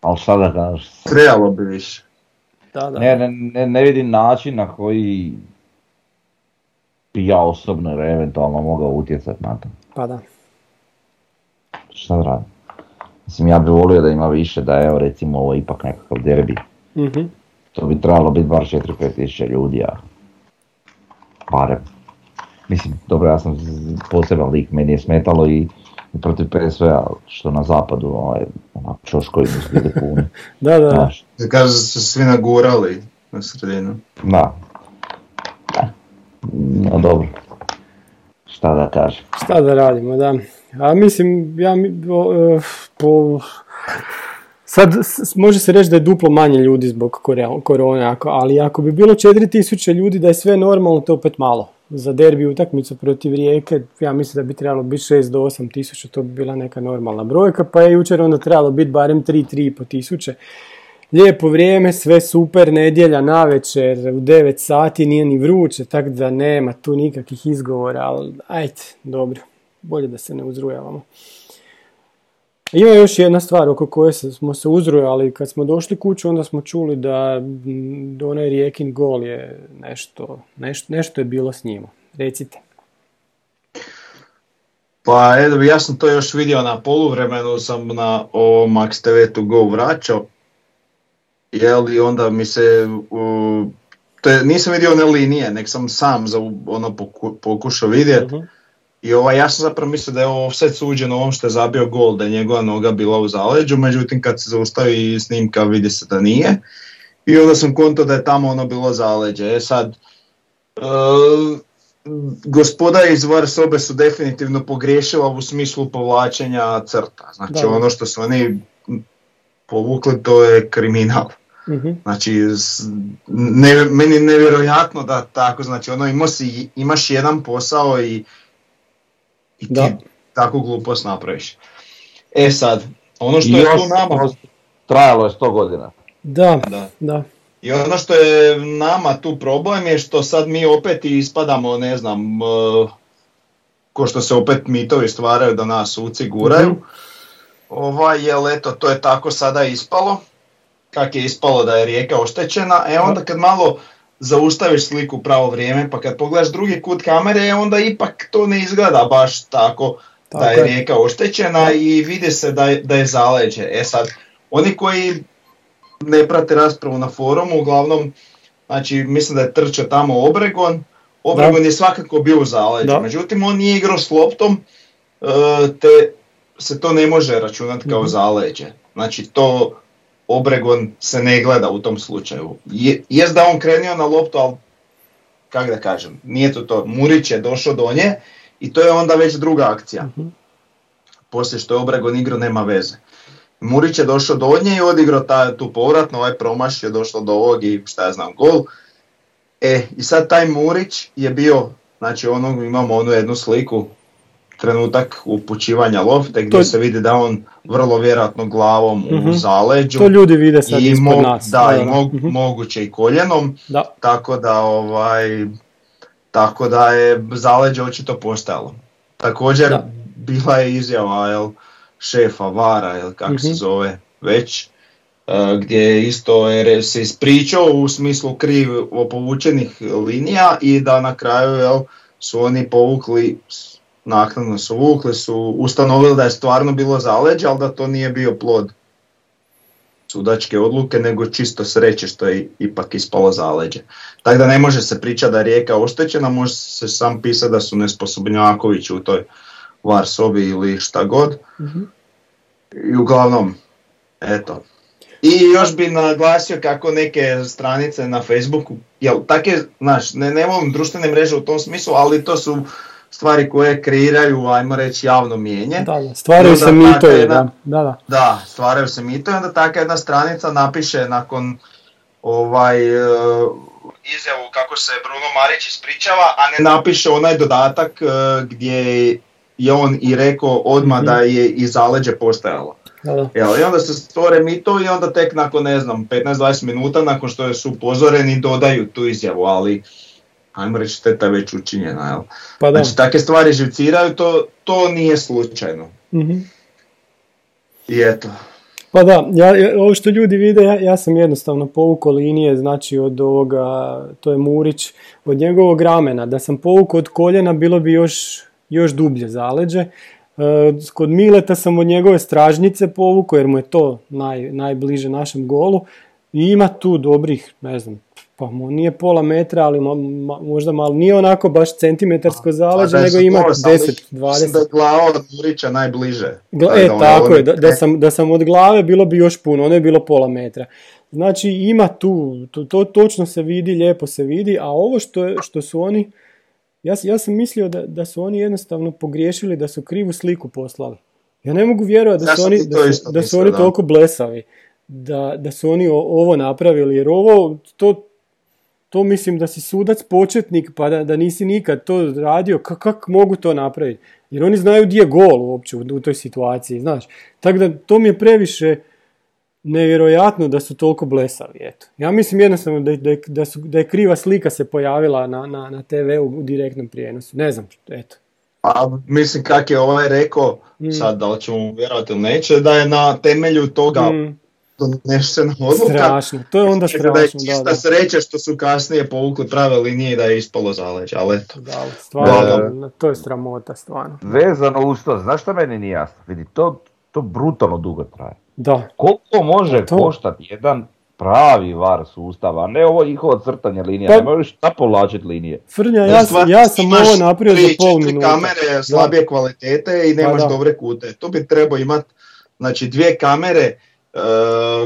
ali šta da kažeš, Trebalo bi više. da, da. ne, ne, ne, ne vidim način na koji bi ja osobno ili eventualno mogao utjecati na to. Pa da. Šta da radim? Mislim, ja bih volio da ima više, da je evo recimo ovo ipak nekakav derbi. Mhm. To bi trebalo biti bar 4-5 tisuća ljudi, a barem. Mislim, dobro, ja sam poseban lik, meni je smetalo i, i protiv PSV-a, što na zapadu, ovaj, onak čoškovi nisu bili puni. Da, da, da. Znaš, Kaže da su svi nagurali na sredinu. da. Da. No dobro. Šta da kažem. Šta da radimo, da. A mislim, ja mi- o, e, po... Sad može se reći da je duplo manje ljudi zbog korone, ali ako bi bilo 4000 ljudi da je sve normalno, to je opet malo. Za derbi utakmicu protiv Rijeke, ja mislim da bi trebalo biti 6 do 8 tisuća, to bi bila neka normalna brojka, pa je jučer onda trebalo biti barem 3-3,5 tisuće. Lijepo vrijeme, sve super, nedjelja navečer, u 9 sati, nije ni vruće, tako da nema tu nikakvih izgovora, ali ajde, dobro, bolje da se ne uzrujavamo. Ima još jedna stvar oko koje smo se uzrujali, kad smo došli kuću onda smo čuli da onaj Rijekin gol je nešto, nešto, nešto je bilo s njima. Recite. Pa evo, ja sam to još vidio na poluvremenu, sam na o Max TV to go vraćao. Jel, i onda mi se, u, to je, nisam vidio one linije, nek sam sam za, ono poku- pokušao vidjeti. Mhm. I ovaj, ja sam zapravo mislio da je ovo offset suđen ovom što je zabio gol, da je njegova noga bila u zaleđu, međutim kad se zaustavi snimka vidi se da nije. I onda sam konto da je tamo ono bilo zaleđe. E sad, e, gospoda iz VAR sobe su definitivno pogriješila u smislu povlačenja crta. Znači Da. ono što su oni povukli to je kriminal. Mhm. Znači, ne, meni je nevjerojatno da tako, znači ono imao si, imaš jedan posao i, i ti Da. takvu glupost napraviš. E sad, ono što I je tu nama, trajalo je 100 godina. Da, da, da. i ono što je nama tu problem je što sad mi opet ispadamo, ne znam, uh, ko što se opet mitovi stvaraju da nas suci guraju. Mhm. Ovaj, jel eto, to je tako sada ispalo. Kak je ispalo da je rijeka oštećena, e onda kad malo zaustaviš sliku pravo vrijeme, pa kad pogledaš drugi kut kamere, onda ipak to ne izgleda baš tako, Tako da je je. rijeka oštećena i vidi se da je, da je zaleđe. E sad, oni koji ne prate raspravu na forumu, uglavnom, znači mislim da je trčao tamo Obregon, Obregon je svakako bio u zaleđu, Da. međutim on nije igrao s loptom, e, te se to ne može računati kao Mhm. zaleđe. Znači to Obregon se ne gleda u tom slučaju. Je, jest da on krenio na loptu, ali kak da kažem, nije to to. Murić je došao do nje i to je onda već druga akcija. Mhm. Poslije što je Obregon igrao nema veze. Murić je došao do nje i odigrao taj, tu povratno, ovaj promaš je došlo do ovog i šta ja znam, gol. E, i sad taj Murić je bio, znači ono, imamo onu jednu sliku, trenutak upućivanja lofte gdje To- se vidi da on vrlo vjerojatno glavom Mhm. u zaleđu To ljudi vide sad i, ispod mo- nas. da, i mo- Mhm. moguće i koljenom, Da. tako da ovaj, tako da je zaleđe očito postajalo. Također Da. bila je izjava jel, šefa Vara, jel kako se Mhm. zove već, e, gdje je isto se ispričao u smislu krivo povučenih linija i da na kraju jel, su oni povukli, naknadno su vukli, su ustanovili da je stvarno bilo zaleđe, ali da to nije bio plod sudačke odluke, nego čisto sreće što je ipak ispalo zaleđe. Tako da ne može se pričati da je rijeka oštećena, može se sam pisati da su nesposobnjakovići u toj var sobi ili šta god. I uglavnom, eto. I još bi naglasio kako neke stranice na Facebooku, jel, take, znaš, ne, ne volim društvene mreže u tom smislu, ali to su stvari koje kreiraju, ajmo reći, javno mijenje. Da, da, stvaraju se mitovi, da, da, da. Da, stvaraju se mitovi, onda taka jedna stranica napiše nakon ovaj, e, izjavu kako se Bruno Marić ispričava, a ne napiše onaj dodatak e, gdje je on i rekao odmah da je i zaleđe postojalo. Jel, I onda se stvore mito i onda tek nakon ne znam 15-20 minuta nakon što su upozoreni dodaju tu izjavu, ali ajmo reći šteta već učinjena. Jel? Pa da. Znači takve stvari živciraju, to, to nije slučajno. Mhm. I eto. Pa da, ja, ja- ovo što ljudi vide, ja, ja sam jednostavno povukao linije, znači od ovoga, to je Murić, od njegovog ramena. Da sam povukao od koljena, bilo bi još, još dublje zaleđe. E, kod Mileta sam od njegove stražnice povukao, jer mu je to naj, najbliže našem golu. I ima tu dobrih, ne znam, pa mo- nije pola metra, ali ma- ma- možda malo, nije onako baš centimetarsko zaleđe, nego ima to, samo 10, Mislim da 20. je glava od Murića najbliže. Gla- e, da tako je, da, da, sam, da sam od glave bilo bi još puno, ono je bilo pola metra. Znači ima tu, to, to točno se vidi, lijepo se vidi, a ovo što, je- što su oni, ja, ja sam mislio da, da su oni jednostavno pogriješili, da su krivu sliku poslali. Ja ne mogu vjerovati da Ja su oni, da su, da su oni toliko blesavi, da, da su oni o- ovo napravili, jer ovo, to, to mislim da si sudac početnik pa da, da nisi nikad to radio, kako kak mogu to napraviti? Jer oni znaju gdje je gol uopće u, u toj situaciji, znaš. Tako da to mi je previše nevjerojatno da su toliko blesavi, eto. Ja mislim jednostavno da, da, da, su, da je kriva slika se pojavila na, na, na TV-u u direktnom prijenosu. Ne znam, eto. A mislim kak je ovaj rekao, Mm. sad da li ćemo vjerovati ili neće, da je na temelju toga Mm, donešena odluka. strašno, to je onda Tako da je strašno, čista da, da. sreća što su kasnije povukli prave linije da je ispalo zaleđe, ali eto. Da, stvarno, Da, to je sramota, stvarno. Vezano uz to, znaš što meni nije jasno? Vidi, to, to brutalno dugo traje. Da, Koliko može To. koštati jedan pravi var sustav, a ne ovo njihovo crtanje linija, Pa- ne možeš šta povlačiti linije. Frnja, ja, sam- ja sam ovo napravio za pol minuta. kamere slabije kvalitete i nemaš da. dobre kute. Tu bi trebao imati znači, dvije kamere e,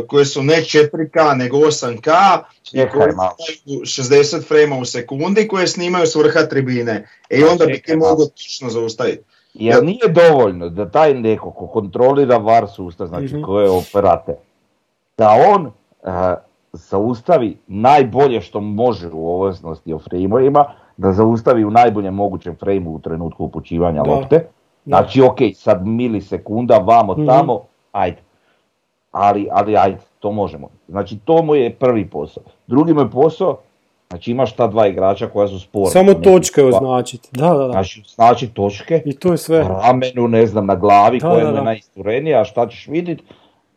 koje su ne 4K nego 8K i koje malo. imaju 60 frame u sekundi koje snimaju s vrha tribine. E i onda bi malo. mogao točno zaustaviti. Jer nije dovoljno da taj neko ko kontrolira VAR sustav, znači Mhm. ko je operator, da on eh, zaustavi najbolje što može u ovisnosti o frameovima, da zaustavi u najboljem mogućem frameu u trenutku upućivanja Da. lopte. Znači, ok, sad milisekunda, vamo, Mhm. tamo, ajde. Ali, ali ajde, to možemo. Znači, to mu je prvi posao. Drugi mu je posao, znači imaš ta dva igrača koja su spora. Samo točke označiti. Da, da, da. Znači, znači točke, I to je sve. ramenu, ne znam, na glavi Da, koja da, mu je da. najisturenija, a šta ćeš vidjeti,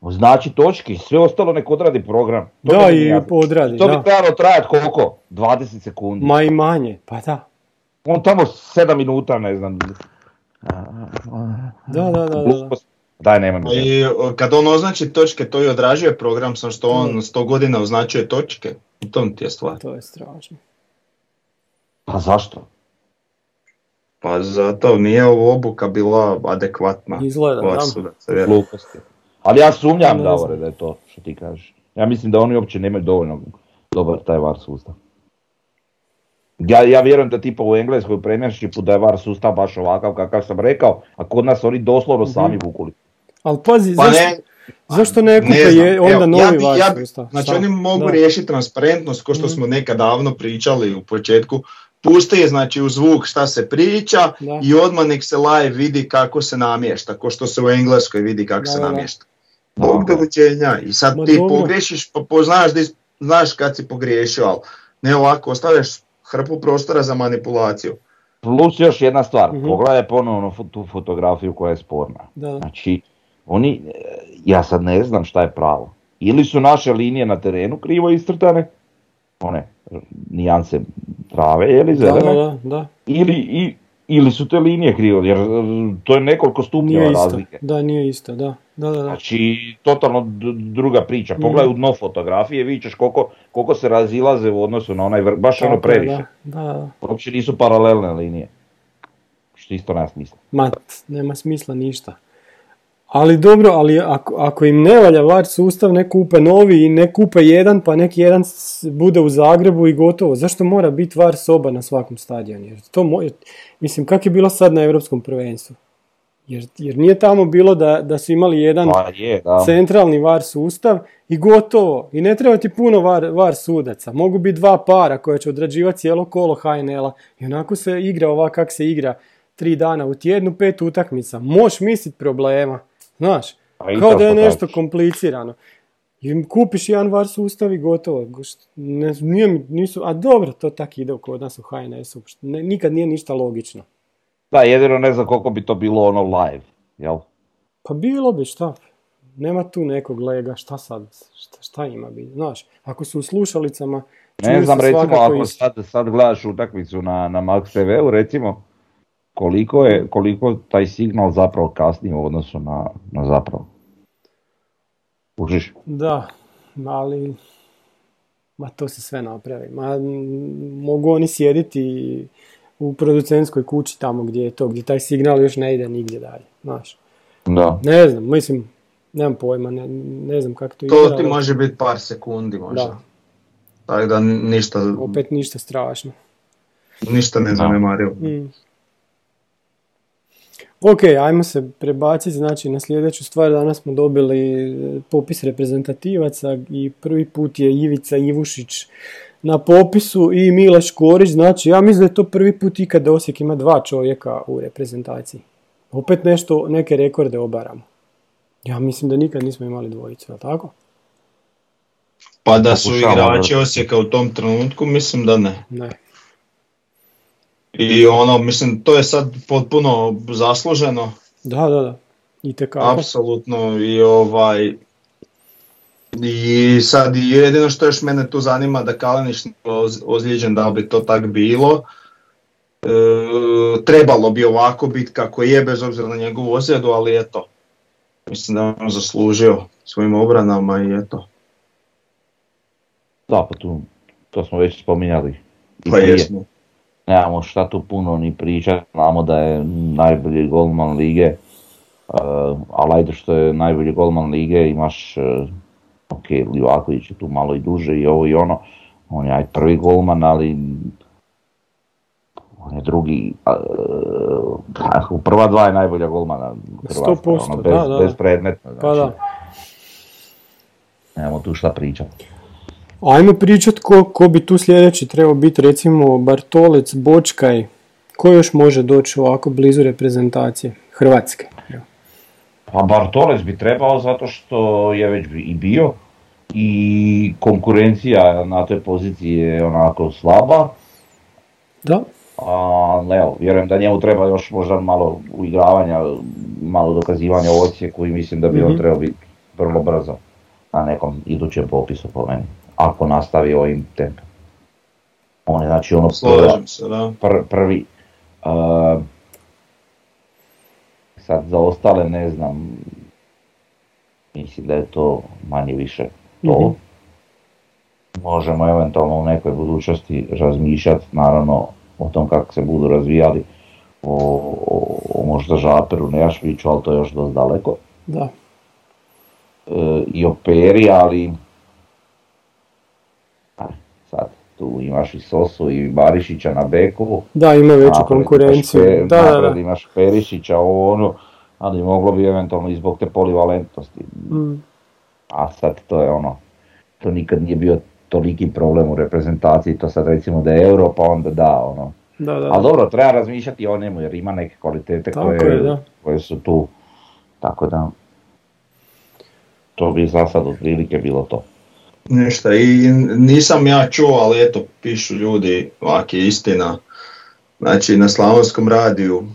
znači točki, sve ostalo nek odradi program. To Da, i odradi, To bi da. trebalo trajati koliko? 20 sekundi. Ma i manje, pa da. On tamo 7 minuta, ne znam. Da, da, da, da, da. Glupost. Daj, nema mi. I kad on označi točke, to i odražuje program, sam što on 100 godina označuje točke. U tom ti je stvar. To je strašno. Pa zašto? Pa zato nije ovo obuka bila adekvatna. Izgleda, da. Gluposti. Ali ja sumnjam, Ne Davore, da je to što ti kažeš. Ja mislim da oni uopće nemaju dovoljno dobar taj VAR sustav. Ja, ja vjerujem da tipa u Engleskoj u Premiershipu da je VAR sustav baš ovakav kakav sam rekao, a kod nas oni doslovno sami vukuli. Ali pazi, Pa zašto, ne, zašto ne kupe ne znam, je onda evo, novi ja bi- vaš ja bi-? Znači Šta? oni mogu Da. riješiti transparentnost, ko što smo nekad davno pričali u početku. Pusti znači u zvuk šta se priča Da. i odmah nek se live vidi kako se namješta, ko što se u Engleskoj vidi kako Da, se da, da. namješta. Bog doviđenja. I sad Ma ti dobro. pogriješiš, pa poznaš, di, znaš kad si pogriješio, ali ne ovako, ostavljaš hrpu prostora za manipulaciju. Plus još jedna stvar, Mhm. pogledaj ponovno tu fotografiju koja je sporna. Da, da. Znači, oni, e, ja sad ne znam šta je pravo. Ili su naše linije na terenu krivo iscrtane, one nijanse trave, je li Da, zelene, da, da, da. ili, i, ili su te linije krivo, jer e, to je nekoliko stupnjeva Nije isto. razlike. Da, nije isto, da. Da, da, da. Znači, totalno d- druga priča. Pogledaj u dno fotografije, vidit ćeš koliko, koliko se razilaze u odnosu na onaj vrh, baš ono Tako je, previše. Da, da, da. Uopće nisu paralelne linije. Što isto nema smisla. Ma, nema smisla ništa. Ali dobro, ali ako, ako im ne valja VAR sustav, ne kupe novi i ne kupe jedan, pa neki jedan bude u Zagrebu i gotovo. Zašto mora biti VAR soba na svakom stadionu? Jer to mo- jer- mislim, kak je bilo sad na Europskom prvenstvu? Jer, jer nije tamo bilo da, da su imali jedan Pa je, da. centralni VAR sustav i gotovo. I ne treba ti puno VAR, VAR sudaca. Mogu biti dva para koja će odrađivati cijelo kolo HNL-a. I onako se igra ovak kak se igra tri dana u tjednu, pet utakmica. Moš misliti problema. Znaš, kao da je što nešto komplicirano. I kupiš jedan VAR sustav i gotovo. Ne, nije, nisu, a dobro, to tak ide kod nas u HNS-u. Ne- nikad nije ništa logično. Da, jedino ne znam koliko bi to bilo ono live, jel? Pa bilo bi šta. Nema tu nekog lega, šta sad, šta, šta ima bi, znaš, ako su u slušalicama, Ne znam, recimo, ako sad, sad gledaš utakmicu na, na Max TV-u, recimo, koliko je, koliko taj signal zapravo kasni u odnosu na, na zapravo. Užiš? Da, ali, ma to se sve napravi. Ma, m, mogu oni sjediti u producentskoj kući tamo gdje je to, gdje taj signal još ne ide nigdje dalje, znaš. Da. Ne znam, mislim, nemam pojma, ne, ne znam kako to To ide, ti ali može biti par sekundi možda. Da. Tako da ništa, opet ništa strašno. ništa ne zanemarivo. Mm. Ok, ajmo se prebaciti znači, na sljedeću stvar. Danas smo dobili e, popis reprezentativaca i prvi put je Ivica Ivušić na popisu i Mile Škorić. Znači, ja mislim da je to prvi put ikad da Osijek ima dva čovjeka u reprezentaciji. Opet nešto, neke rekorde obaramo. Ja mislim da nikad nismo imali dvojicu, jel tako? Pa da su igrači. Osijeka u tom trenutku, mislim da ne. Ne. I ono, mislim, to je sad potpuno zasluženo, Da, da, da. I apsolutno i ovaj... I sad jedino što još mene tu zanima da Kalenić ozlijeđen da bi to tak bilo. E, trebalo bi ovako biti kako je bez obzira na njegovu ozljedu, ali eto. Mislim da je on zaslužio svojim obranama i eto. Da, pa tu, to smo već spominjali. i Pa jesmo. Nemamo šta tu puno ni pričati, znamo da je najbolji golman lige, uh, ali ajde što je najbolji golman lige imaš, uh, ok, Livaković je tu malo i duže i ovo i ono, on je aj prvi golman, ali on je drugi, uh, prva dva je najbolja golmana Hrvatska, 100%, ono, bez, da, da. bezpredmetno, Pa znači, da. nemamo tu šta pričati. Ajmo pričat ko, ko bi tu sljedeći trebao biti, recimo Bartolec, Bočkaj, ko još može doći ovako blizu reprezentacije Hrvatske? Pa Bartolez bi trebao zato što je već i bio i konkurencija na toj poziciji je onako slaba, Da, a evo, vjerujem da njemu treba još možda malo uigravanja, malo dokazivanja u Osijeku i mislim da bi on Mhm. trebao biti vrlo brzo na nekom idućem popisu po meni, ako nastavi ovim tempom. On je znači ono se, da. pr- prvi. Uh, sad za ostale ne znam, mislim da je to manje više to. Mhm. Možemo eventualno u nekoj budućnosti razmišljati, naravno o tom kako se budu razvijali, o, o, o možda Žaperu, Nejašviću, ali to je još dosta daleko. da. E, I o Peri, ali a, sad tu imaš i Sosu i Barišića na beku. Da, ima veću Napred konkurenciju. imaš Pe- Da, da, napred da. imaš Perišića, ovo ono, ali moglo bi eventualno i zbog te polivalentnosti. Mm, A sad to je ono, to nikad nije bio toliki problem u reprezentaciji, to sad recimo da je euro pa onda da, ono. da, da. Ali dobro, treba razmišljati o njemu jer ima neke kvalitete Tako koje, je, da. koje su tu, tako da to bi za sad otprilike bilo to. Ništa, i nisam ja čuo, ali eto, pišu ljudi, ovak je istina. Znači, na Slavonskom radiju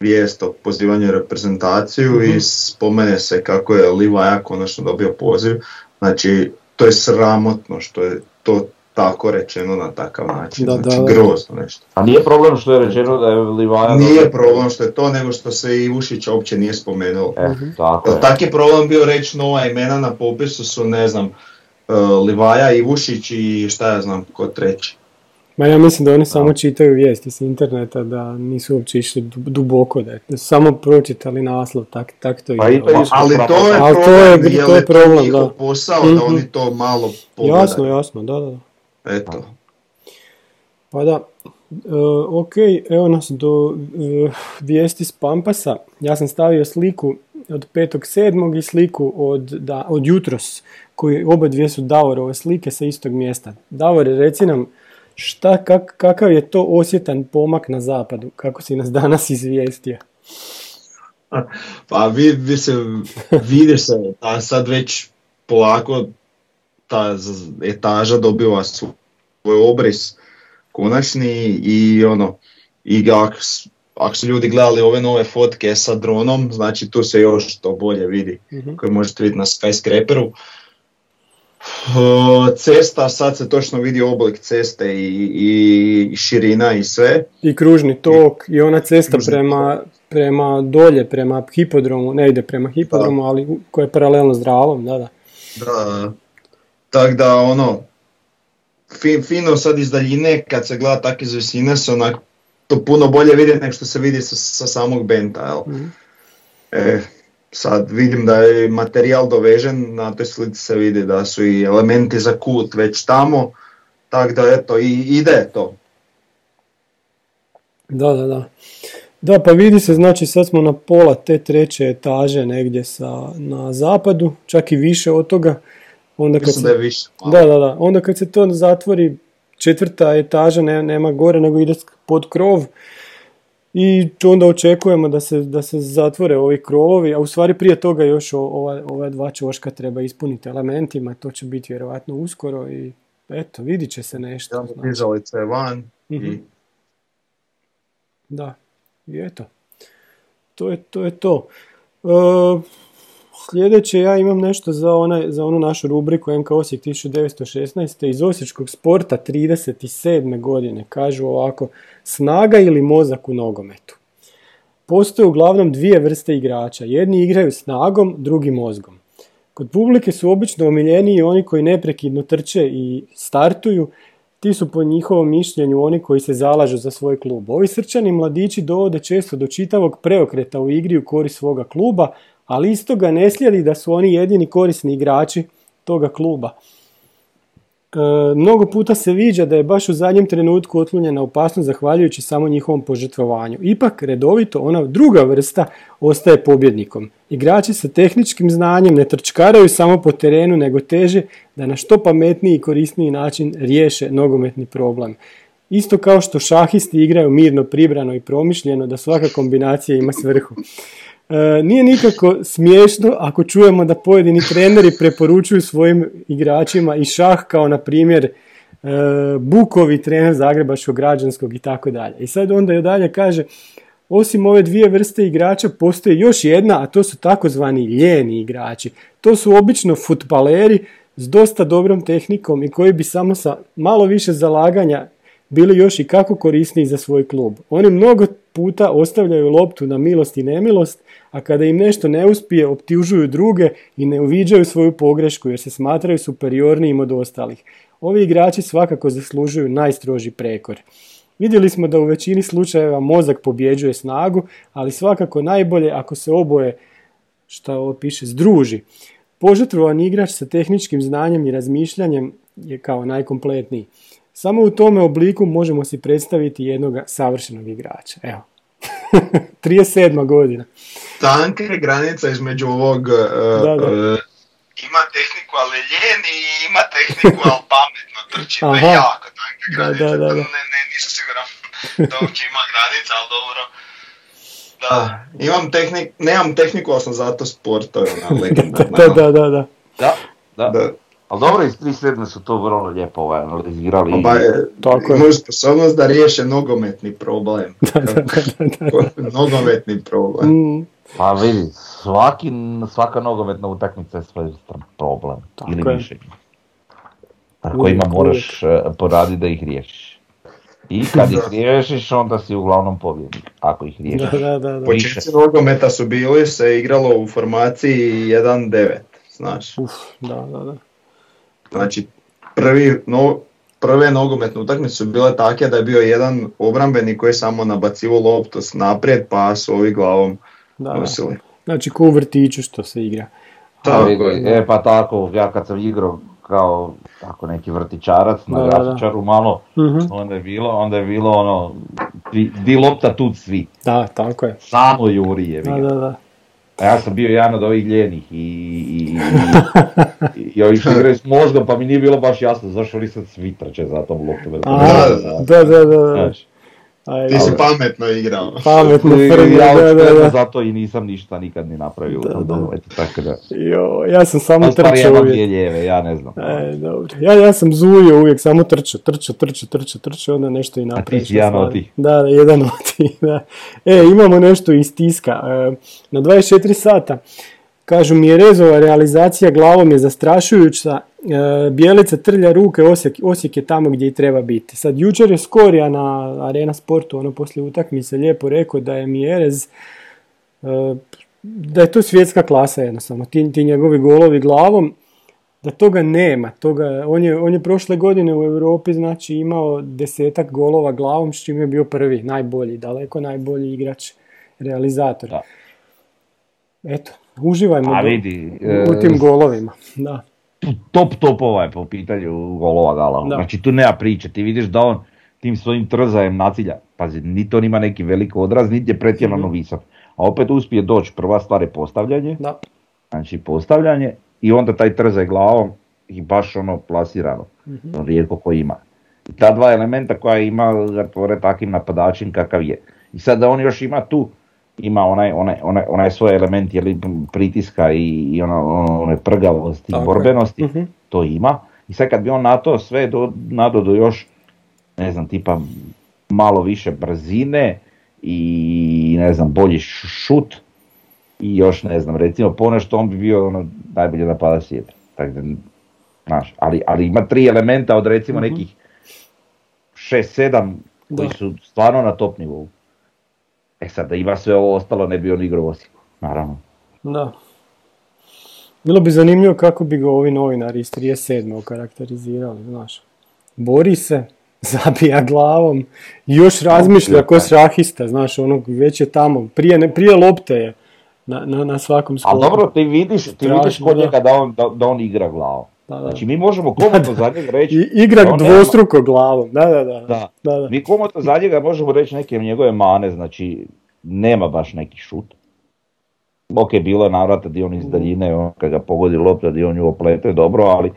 vijest o pozivanju reprezentaciju i spomene se kako je Livaja konačno dobio poziv, Znači, to je sramotno što je to tako rečeno na takav način. Da, znači, da. grozno nešto. A nije problem što je rečeno da je Livaja... Nije problem što je to, nego što se i Vušića uopće nije spomenulo. E, tako je. Tak je problem bio reći nova imena na popisu su, ne znam, e, Livaja, Ivušić i šta ja znam, ko treći. Ma ja mislim da oni samo čitaju vijesti s interneta, da nisu uopće išli du- duboko, da, je- samo pročitali naslov, tak, tak to Pa i je isto Ali to je Ali to problem, je- to je je to problem, njihov da. posao da Mhm. oni to malo pogledaju. Jasno, jasno, da, da, da. Eto. Pa da, e, ok, evo nas do e, vijesti s Pampasa. Ja sam stavio sliku od 5.7. i sliku od, da, od jutros, koji oba dvije su Davorove slike sa istog mjesta. Davore, reci nam, šta, kak, kakav je to osjetan pomak na zapadu, kako si nas danas izvijestio? Pa vi, vi se, vidi se, a sad već polako ta etaža dobiva svoj obris konačni i ono, i ako su ljudi gledali ove nove fotke sa dronom, znači tu se još to bolje vidi, Mhm. koje možete vidjeti na skyscraperu. Uh, Cesta, sad se točno vidi oblik ceste i, i, širina i sve. I kružni tok i ona cesta prema, prema dolje, prema hipodromu, ne ide prema hipodromu, ali u- koja je paralelno zdravom, da, da. Da, tak da ono, fi- fino sad iz daljine kad se gleda tak iz visine se onak to puno bolje vidi nego što se vidi sa, sa samog benta, jel? Mhm. E, sad vidim da je materijal dovežen, na toj slici se vidi da su i elementi za kut već tamo, tak da eto i ide to. Da, da, da. Da, pa vidi se, znači sad smo na pola te treće etaže negdje sa, na zapadu, čak i više od toga. Onda kad Mislim se, da je više. da, da, da. Onda kad se to zatvori, četvrta etaža ne- nema gore, nego ide pod krov. I onda očekujemo da se, da se zatvore ovi krovovi, a u stvari prije toga još ova, ova dva čoška treba ispuniti elementima, to će biti vjerojatno uskoro i eto, vidit će se nešto. Znači. dizalica je van Mhm. i Da, i eto. To je to. Je to. E, sljedeće, ja imam nešto za, onaj, za onu našu rubriku MK Osijek 1916. iz Osječkog sporta 37. godine. Kažu ovako, snaga ili mozak u nogometu. Postoje uglavnom dvije vrste igrača. Jedni igraju snagom, drugi mozgom. Kod publike su obično omiljeniji oni koji neprekidno trče i startuju, ti su po njihovom mišljenju oni koji se zalažu za svoj klub. Ovi srčani mladići dovode često do čitavog preokreta u igri u korist svoga kluba, ali isto ga ne slijedi da su oni jedini korisni igrači toga kluba. E, mnogo puta se viđa da je baš u zadnjem trenutku otklonjena opasnost zahvaljujući samo njihovom požrtvovanju. Ipak, redovito, ona druga vrsta ostaje pobjednikom. Igrači sa tehničkim znanjem ne trčkaraju samo po terenu, nego teže da na što pametniji i korisniji način riješe nogometni problem. Isto kao što šahisti igraju mirno, pribrano i promišljeno da svaka kombinacija ima svrhu. E, nije nikako smiješno ako čujemo da pojedini treneri preporučuju svojim igračima i šah kao na primjer e, Bukovi, trener Zagrebačkog građanskog i tako dalje. I sad onda i dalje kaže, osim ove dvije vrste igrača postoji još jedna, a to su takozvani ljeni igrači. To su obično futbaleri s dosta dobrom tehnikom i koji bi samo sa malo više zalaganja bili još i kako korisniji za svoj klub. Oni mnogo puta ostavljaju loptu na milost i nemilost, a kada im nešto ne uspije, optužuju druge i ne uviđaju svoju pogrešku jer se smatraju superiornijim od ostalih. Ovi igrači svakako zaslužuju najstroži prekor. Vidjeli smo da u većini slučajeva mozak pobjeđuje snagu, ali svakako najbolje ako se oboje, šta ovo piše, združi. Požrtvovan igrač sa tehničkim znanjem i razmišljanjem je kao najkompletniji. Samo u tome obliku možemo si predstaviti jednog savršenog igrača. Evo. 37. godina. tanka je granica između ovog e, Da, da. e, ima tehniku ali ljen i ima tehniku ali pametno trči, to je jako tanka Da, granica, da, da, da. Ne, ne, nisam siguran da uopće ima granica, ali dobro. Da, imam tehnik, nemam tehniku, ali sam zato sport, to je ona legendarna. Da, da, da, da. Da, da. Da. Ali dobro, iz 37 su to vrlo lijepo ovaj, analizirali. Pa je, Tako je. sposobnost da riješe nogometni problem. da, da, da, da. nogometni problem. Mm. Pa vidi, svaki, svaka nogometna utakmica je svoj problem. Tako ili je. mišljenje. Tako Uvijek, ima moraš e, poraditi da ih riješiš. I kad ih riješiš, onda si uglavnom pobjednik. Ako ih riješiš. Da, da, da. da. Početci nogometa su bili, se igralo u formaciji 1-9, znaš. Uf, da, da, da. Znači, prvi, no, prve nogometne utakmice su bile takve da je bio jedan obrambeni koji je samo nabacivo loptu s naprijed pa su ovi glavom da, da. nosili. Znači ko u vrtiću što se igra. Je. E pa tako, ja kad sam igrao kao tako neki vrtičarac na Da, da, da. grafičaru malo, Mhm. onda je bilo, onda je bilo ono, di, di lopta tu svi, Da, tako je. samo juri je Da, da, da. A ja sam bio jedan od ovih ljenih i, i, i, i ovi što igraju s mozgom, pa mi nije bilo baš jasno zašto oni sad svi trče za tom loptom. Da, da, da, da, da. Znaš, Aj, Ti si pametno igrao. Pametno i prvi, ja da, da, da. zato i nisam ništa nikad ni napravio Da, da. nogometu, tako da. Jo, ja sam samo A trčao uvijek. lijeve, ja ne znam. E, dobro. Ja, ja sam zujio uvijek, samo trčao, trčao, trčao, trčao, trčao, onda nešto i napraviš. si jedan od tih. Da, da, jedan od tih, da. E, imamo nešto iz tiska. E, na 24 sata, kažu mi je rezova realizacija glavom je zastrašujuća, e, Bijelica trlja ruke, Osijek, Osijek je tamo gdje i treba biti. Sad, jučer je Skorija na Arena Sportu, ono poslije utakmice, lijepo rekao da je Mjerez e, da je to svjetska klasa jednostavno, ti, ti njegovi golovi glavom, da toga nema. Toga, on, je, on je prošle godine u Europi znači imao desetak golova glavom s čim je bio prvi, najbolji, daleko najbolji igrač, realizator. Da. Eto, uživajmo A vidi, u e, tim golovima. Da. Top topova je po pitanju golova gala. Da. Znači tu nema priče, ti vidiš da on tim svojim trzajem nacilja. Pazi, niti on ima neki velik odraz, niti je pretjerano visok. A opet uspije doći, prva stvar je postavljanje, Da. znači postavljanje i onda taj trzaj glavom i baš ono plasirano. To rijetko ko ima. I ta dva elementa koja ima ga tvore takvim napadačim kakav je. I sad da on još ima tu, ima onaj, onaj, onaj, onaj svoj element jeli, pritiska i, i ono, ono, prgavosti i borbenosti, Mhm. to ima. I sad kad bi on na to sve do, nadodao još, ne znam, tipa malo više brzine i ne znam, bolji šut i još ne znam, recimo ponešto on bi bio ono najbolji napadač svijeta. Tako da, znaš, ali, ali ima tri elementa od recimo nekih 6-7 koji su stvarno na top nivou. E sad, da ima sve ovo ostalo, ne bi on igrao u Osijeku, naravno. Da. Bilo bi zanimljivo kako bi ga ovi novinari iz 37. okarakterizirali, znaš. Bori se, zabija glavom još razmišlja ko šahista, znaš, ono već je tamo, prije, ne, prije lopte je na, na, na svakom skoku. Ali dobro, ti vidiš, ti vidiš kod njega da on, da, da on igra glavom. Da, da. Znači mi možemo komotno za njega reći... I igra da on nema- dvostruko glavom, da, da, da. Da. da, da. Mi komotno za njega možemo reći neke njegove mane, znači nema baš neki šut. Ok, bilo je navrata di on iz daljine, on, kad ga pogodi lopta, di on nju oplete, dobro, ali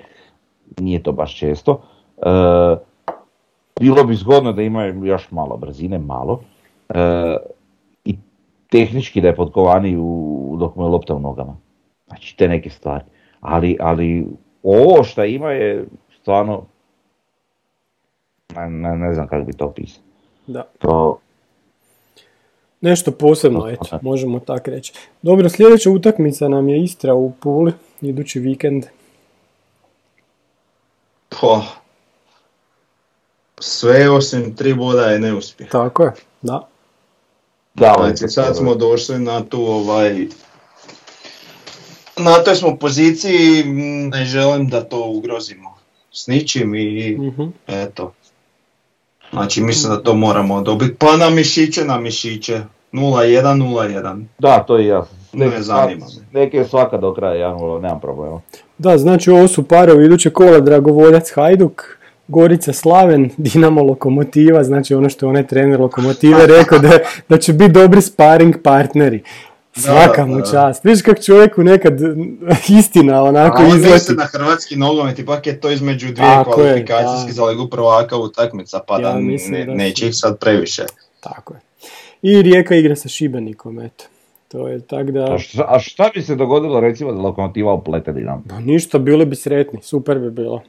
nije to baš često. E, bilo bi zgodno da ima još malo brzine, malo. E, I tehnički da je potkovaniji u, dok mu je lopta u nogama. Znači te neke stvari. Ali, ali ovo što ima je stvarno ne, ne, ne znam kako bi to opisao. da. To, Nešto posebno, eto, možemo tako reći. Dobro, sljedeća utakmica nam je Istra u Puli, idući vikend. Pa, sve osim tri boda je neuspjeh. Tako je, da. da, Znači sad smo došli na tu ovaj... Na toj smo poziciji, ne želim da to ugrozimo s ničim i Mhm. eto. Znači mislim da to moramo dobiti. Pa na mišiće, na mišiće. 0-1, 0-1. Da, to i ja. Ne zanima me. Neke je svaka do kraja 1 nemam problema. Da, znači ovo su parovi iduće kola Dragovoljac Hajduk, Gorica Slaven, Dinamo Lokomotiva, znači ono što je onaj trener Lokomotive rekao da, da će biti dobri sparing partneri. Svaka mu čast. Vidiš kako čovjeku nekad istina onako A on izleti. misli na hrvatski nogomet, ipak je to između dvije Tako kvalifikacijske za ligu prvaka utakmica, pa Ja da ne, da neće ih sad previše. Tako je. I Rijeka igra sa Šibenikom, eto. To je tak da... A šta, a šta bi se dogodilo recimo da lokomotiva oplete Dinamo? Pa ništa, bili bi sretni, super bi bilo.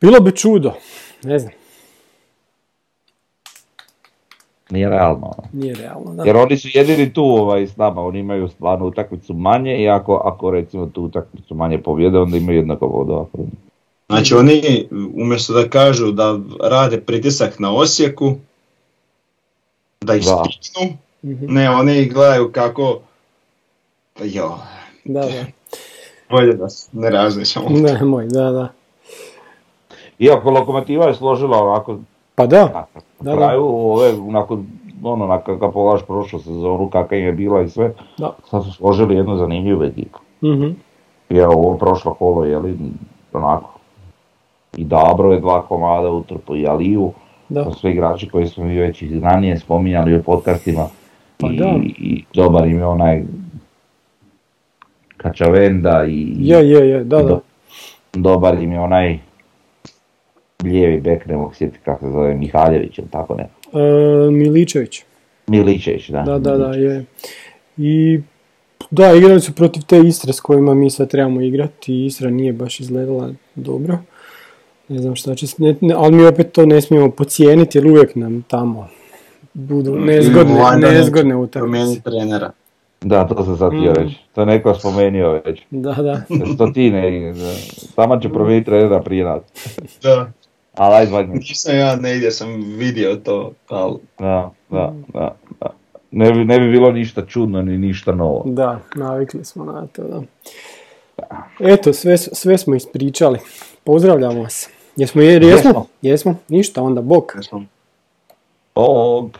Bilo bi čudo, ne znam. Nije realno. ono. Nije realno, da. Jer oni su jedini tu ovaj, s nama, oni imaju stvarno utakmicu manje i ako, ako recimo tu utakmicu manje pobjede, onda imaju jednako bodova. Znači oni umjesto da kažu da rade pritisak na Osijeku, da ih stisnu, Mhm. ne, oni ih gledaju kako, pa jo, Da, da. bolje da ne razmišljamo. Nemoj, da, da. Iako Lokomotiva je složila ovako Pa da, na Da, kraju ove, nakon ono, nakon kad pogledaš prošlu sezonu kakva im je bila i sve, da. sad su složili jednu zanimljivu ekipu. Mhm. I evo ovo prošlo kolo, je li, onako, i Dabro je dva komada utrpo i Aliju, Da. su sve igrači koji smo mi već i ranije spominjali u podcastima. Pa I, da. I dobar im je onaj Kačavenda i Je, je, je, da, da. do- dobar im je onaj lijevi bek, ne mogu sjetiti kako se zove, Mihaljević ili tako ne. E, Miličević. Miličević, da. Da, da, da, je. I da, igrali su protiv te Istre s kojima mi sad trebamo igrati i Istra nije baš izgledala dobro. Ne znam šta će, ne, ne- ali mi opet to ne smijemo pocijeniti jer uvijek nam tamo budu nezgodne, Valjda neće nezgodne utakmice. Trenera. Da, to sam sad htio Mm. reći. To je neko spomenuo već. Da, da. Stotine, da. Tamo će promijeniti trenera prije nas. Da. Ali ajde valjda. Nisam ja negdje sam vidio to, ali Da, da, da, da. Ne bi, ne bi bilo ništa čudno ni ništa novo. Da, navikli smo na to, da. Eto, sve, sve smo ispričali. Pozdravljamo vas. Jesmo, jesmo? Jesmo. Jesmo? Ništa, onda bok. znam. Bog.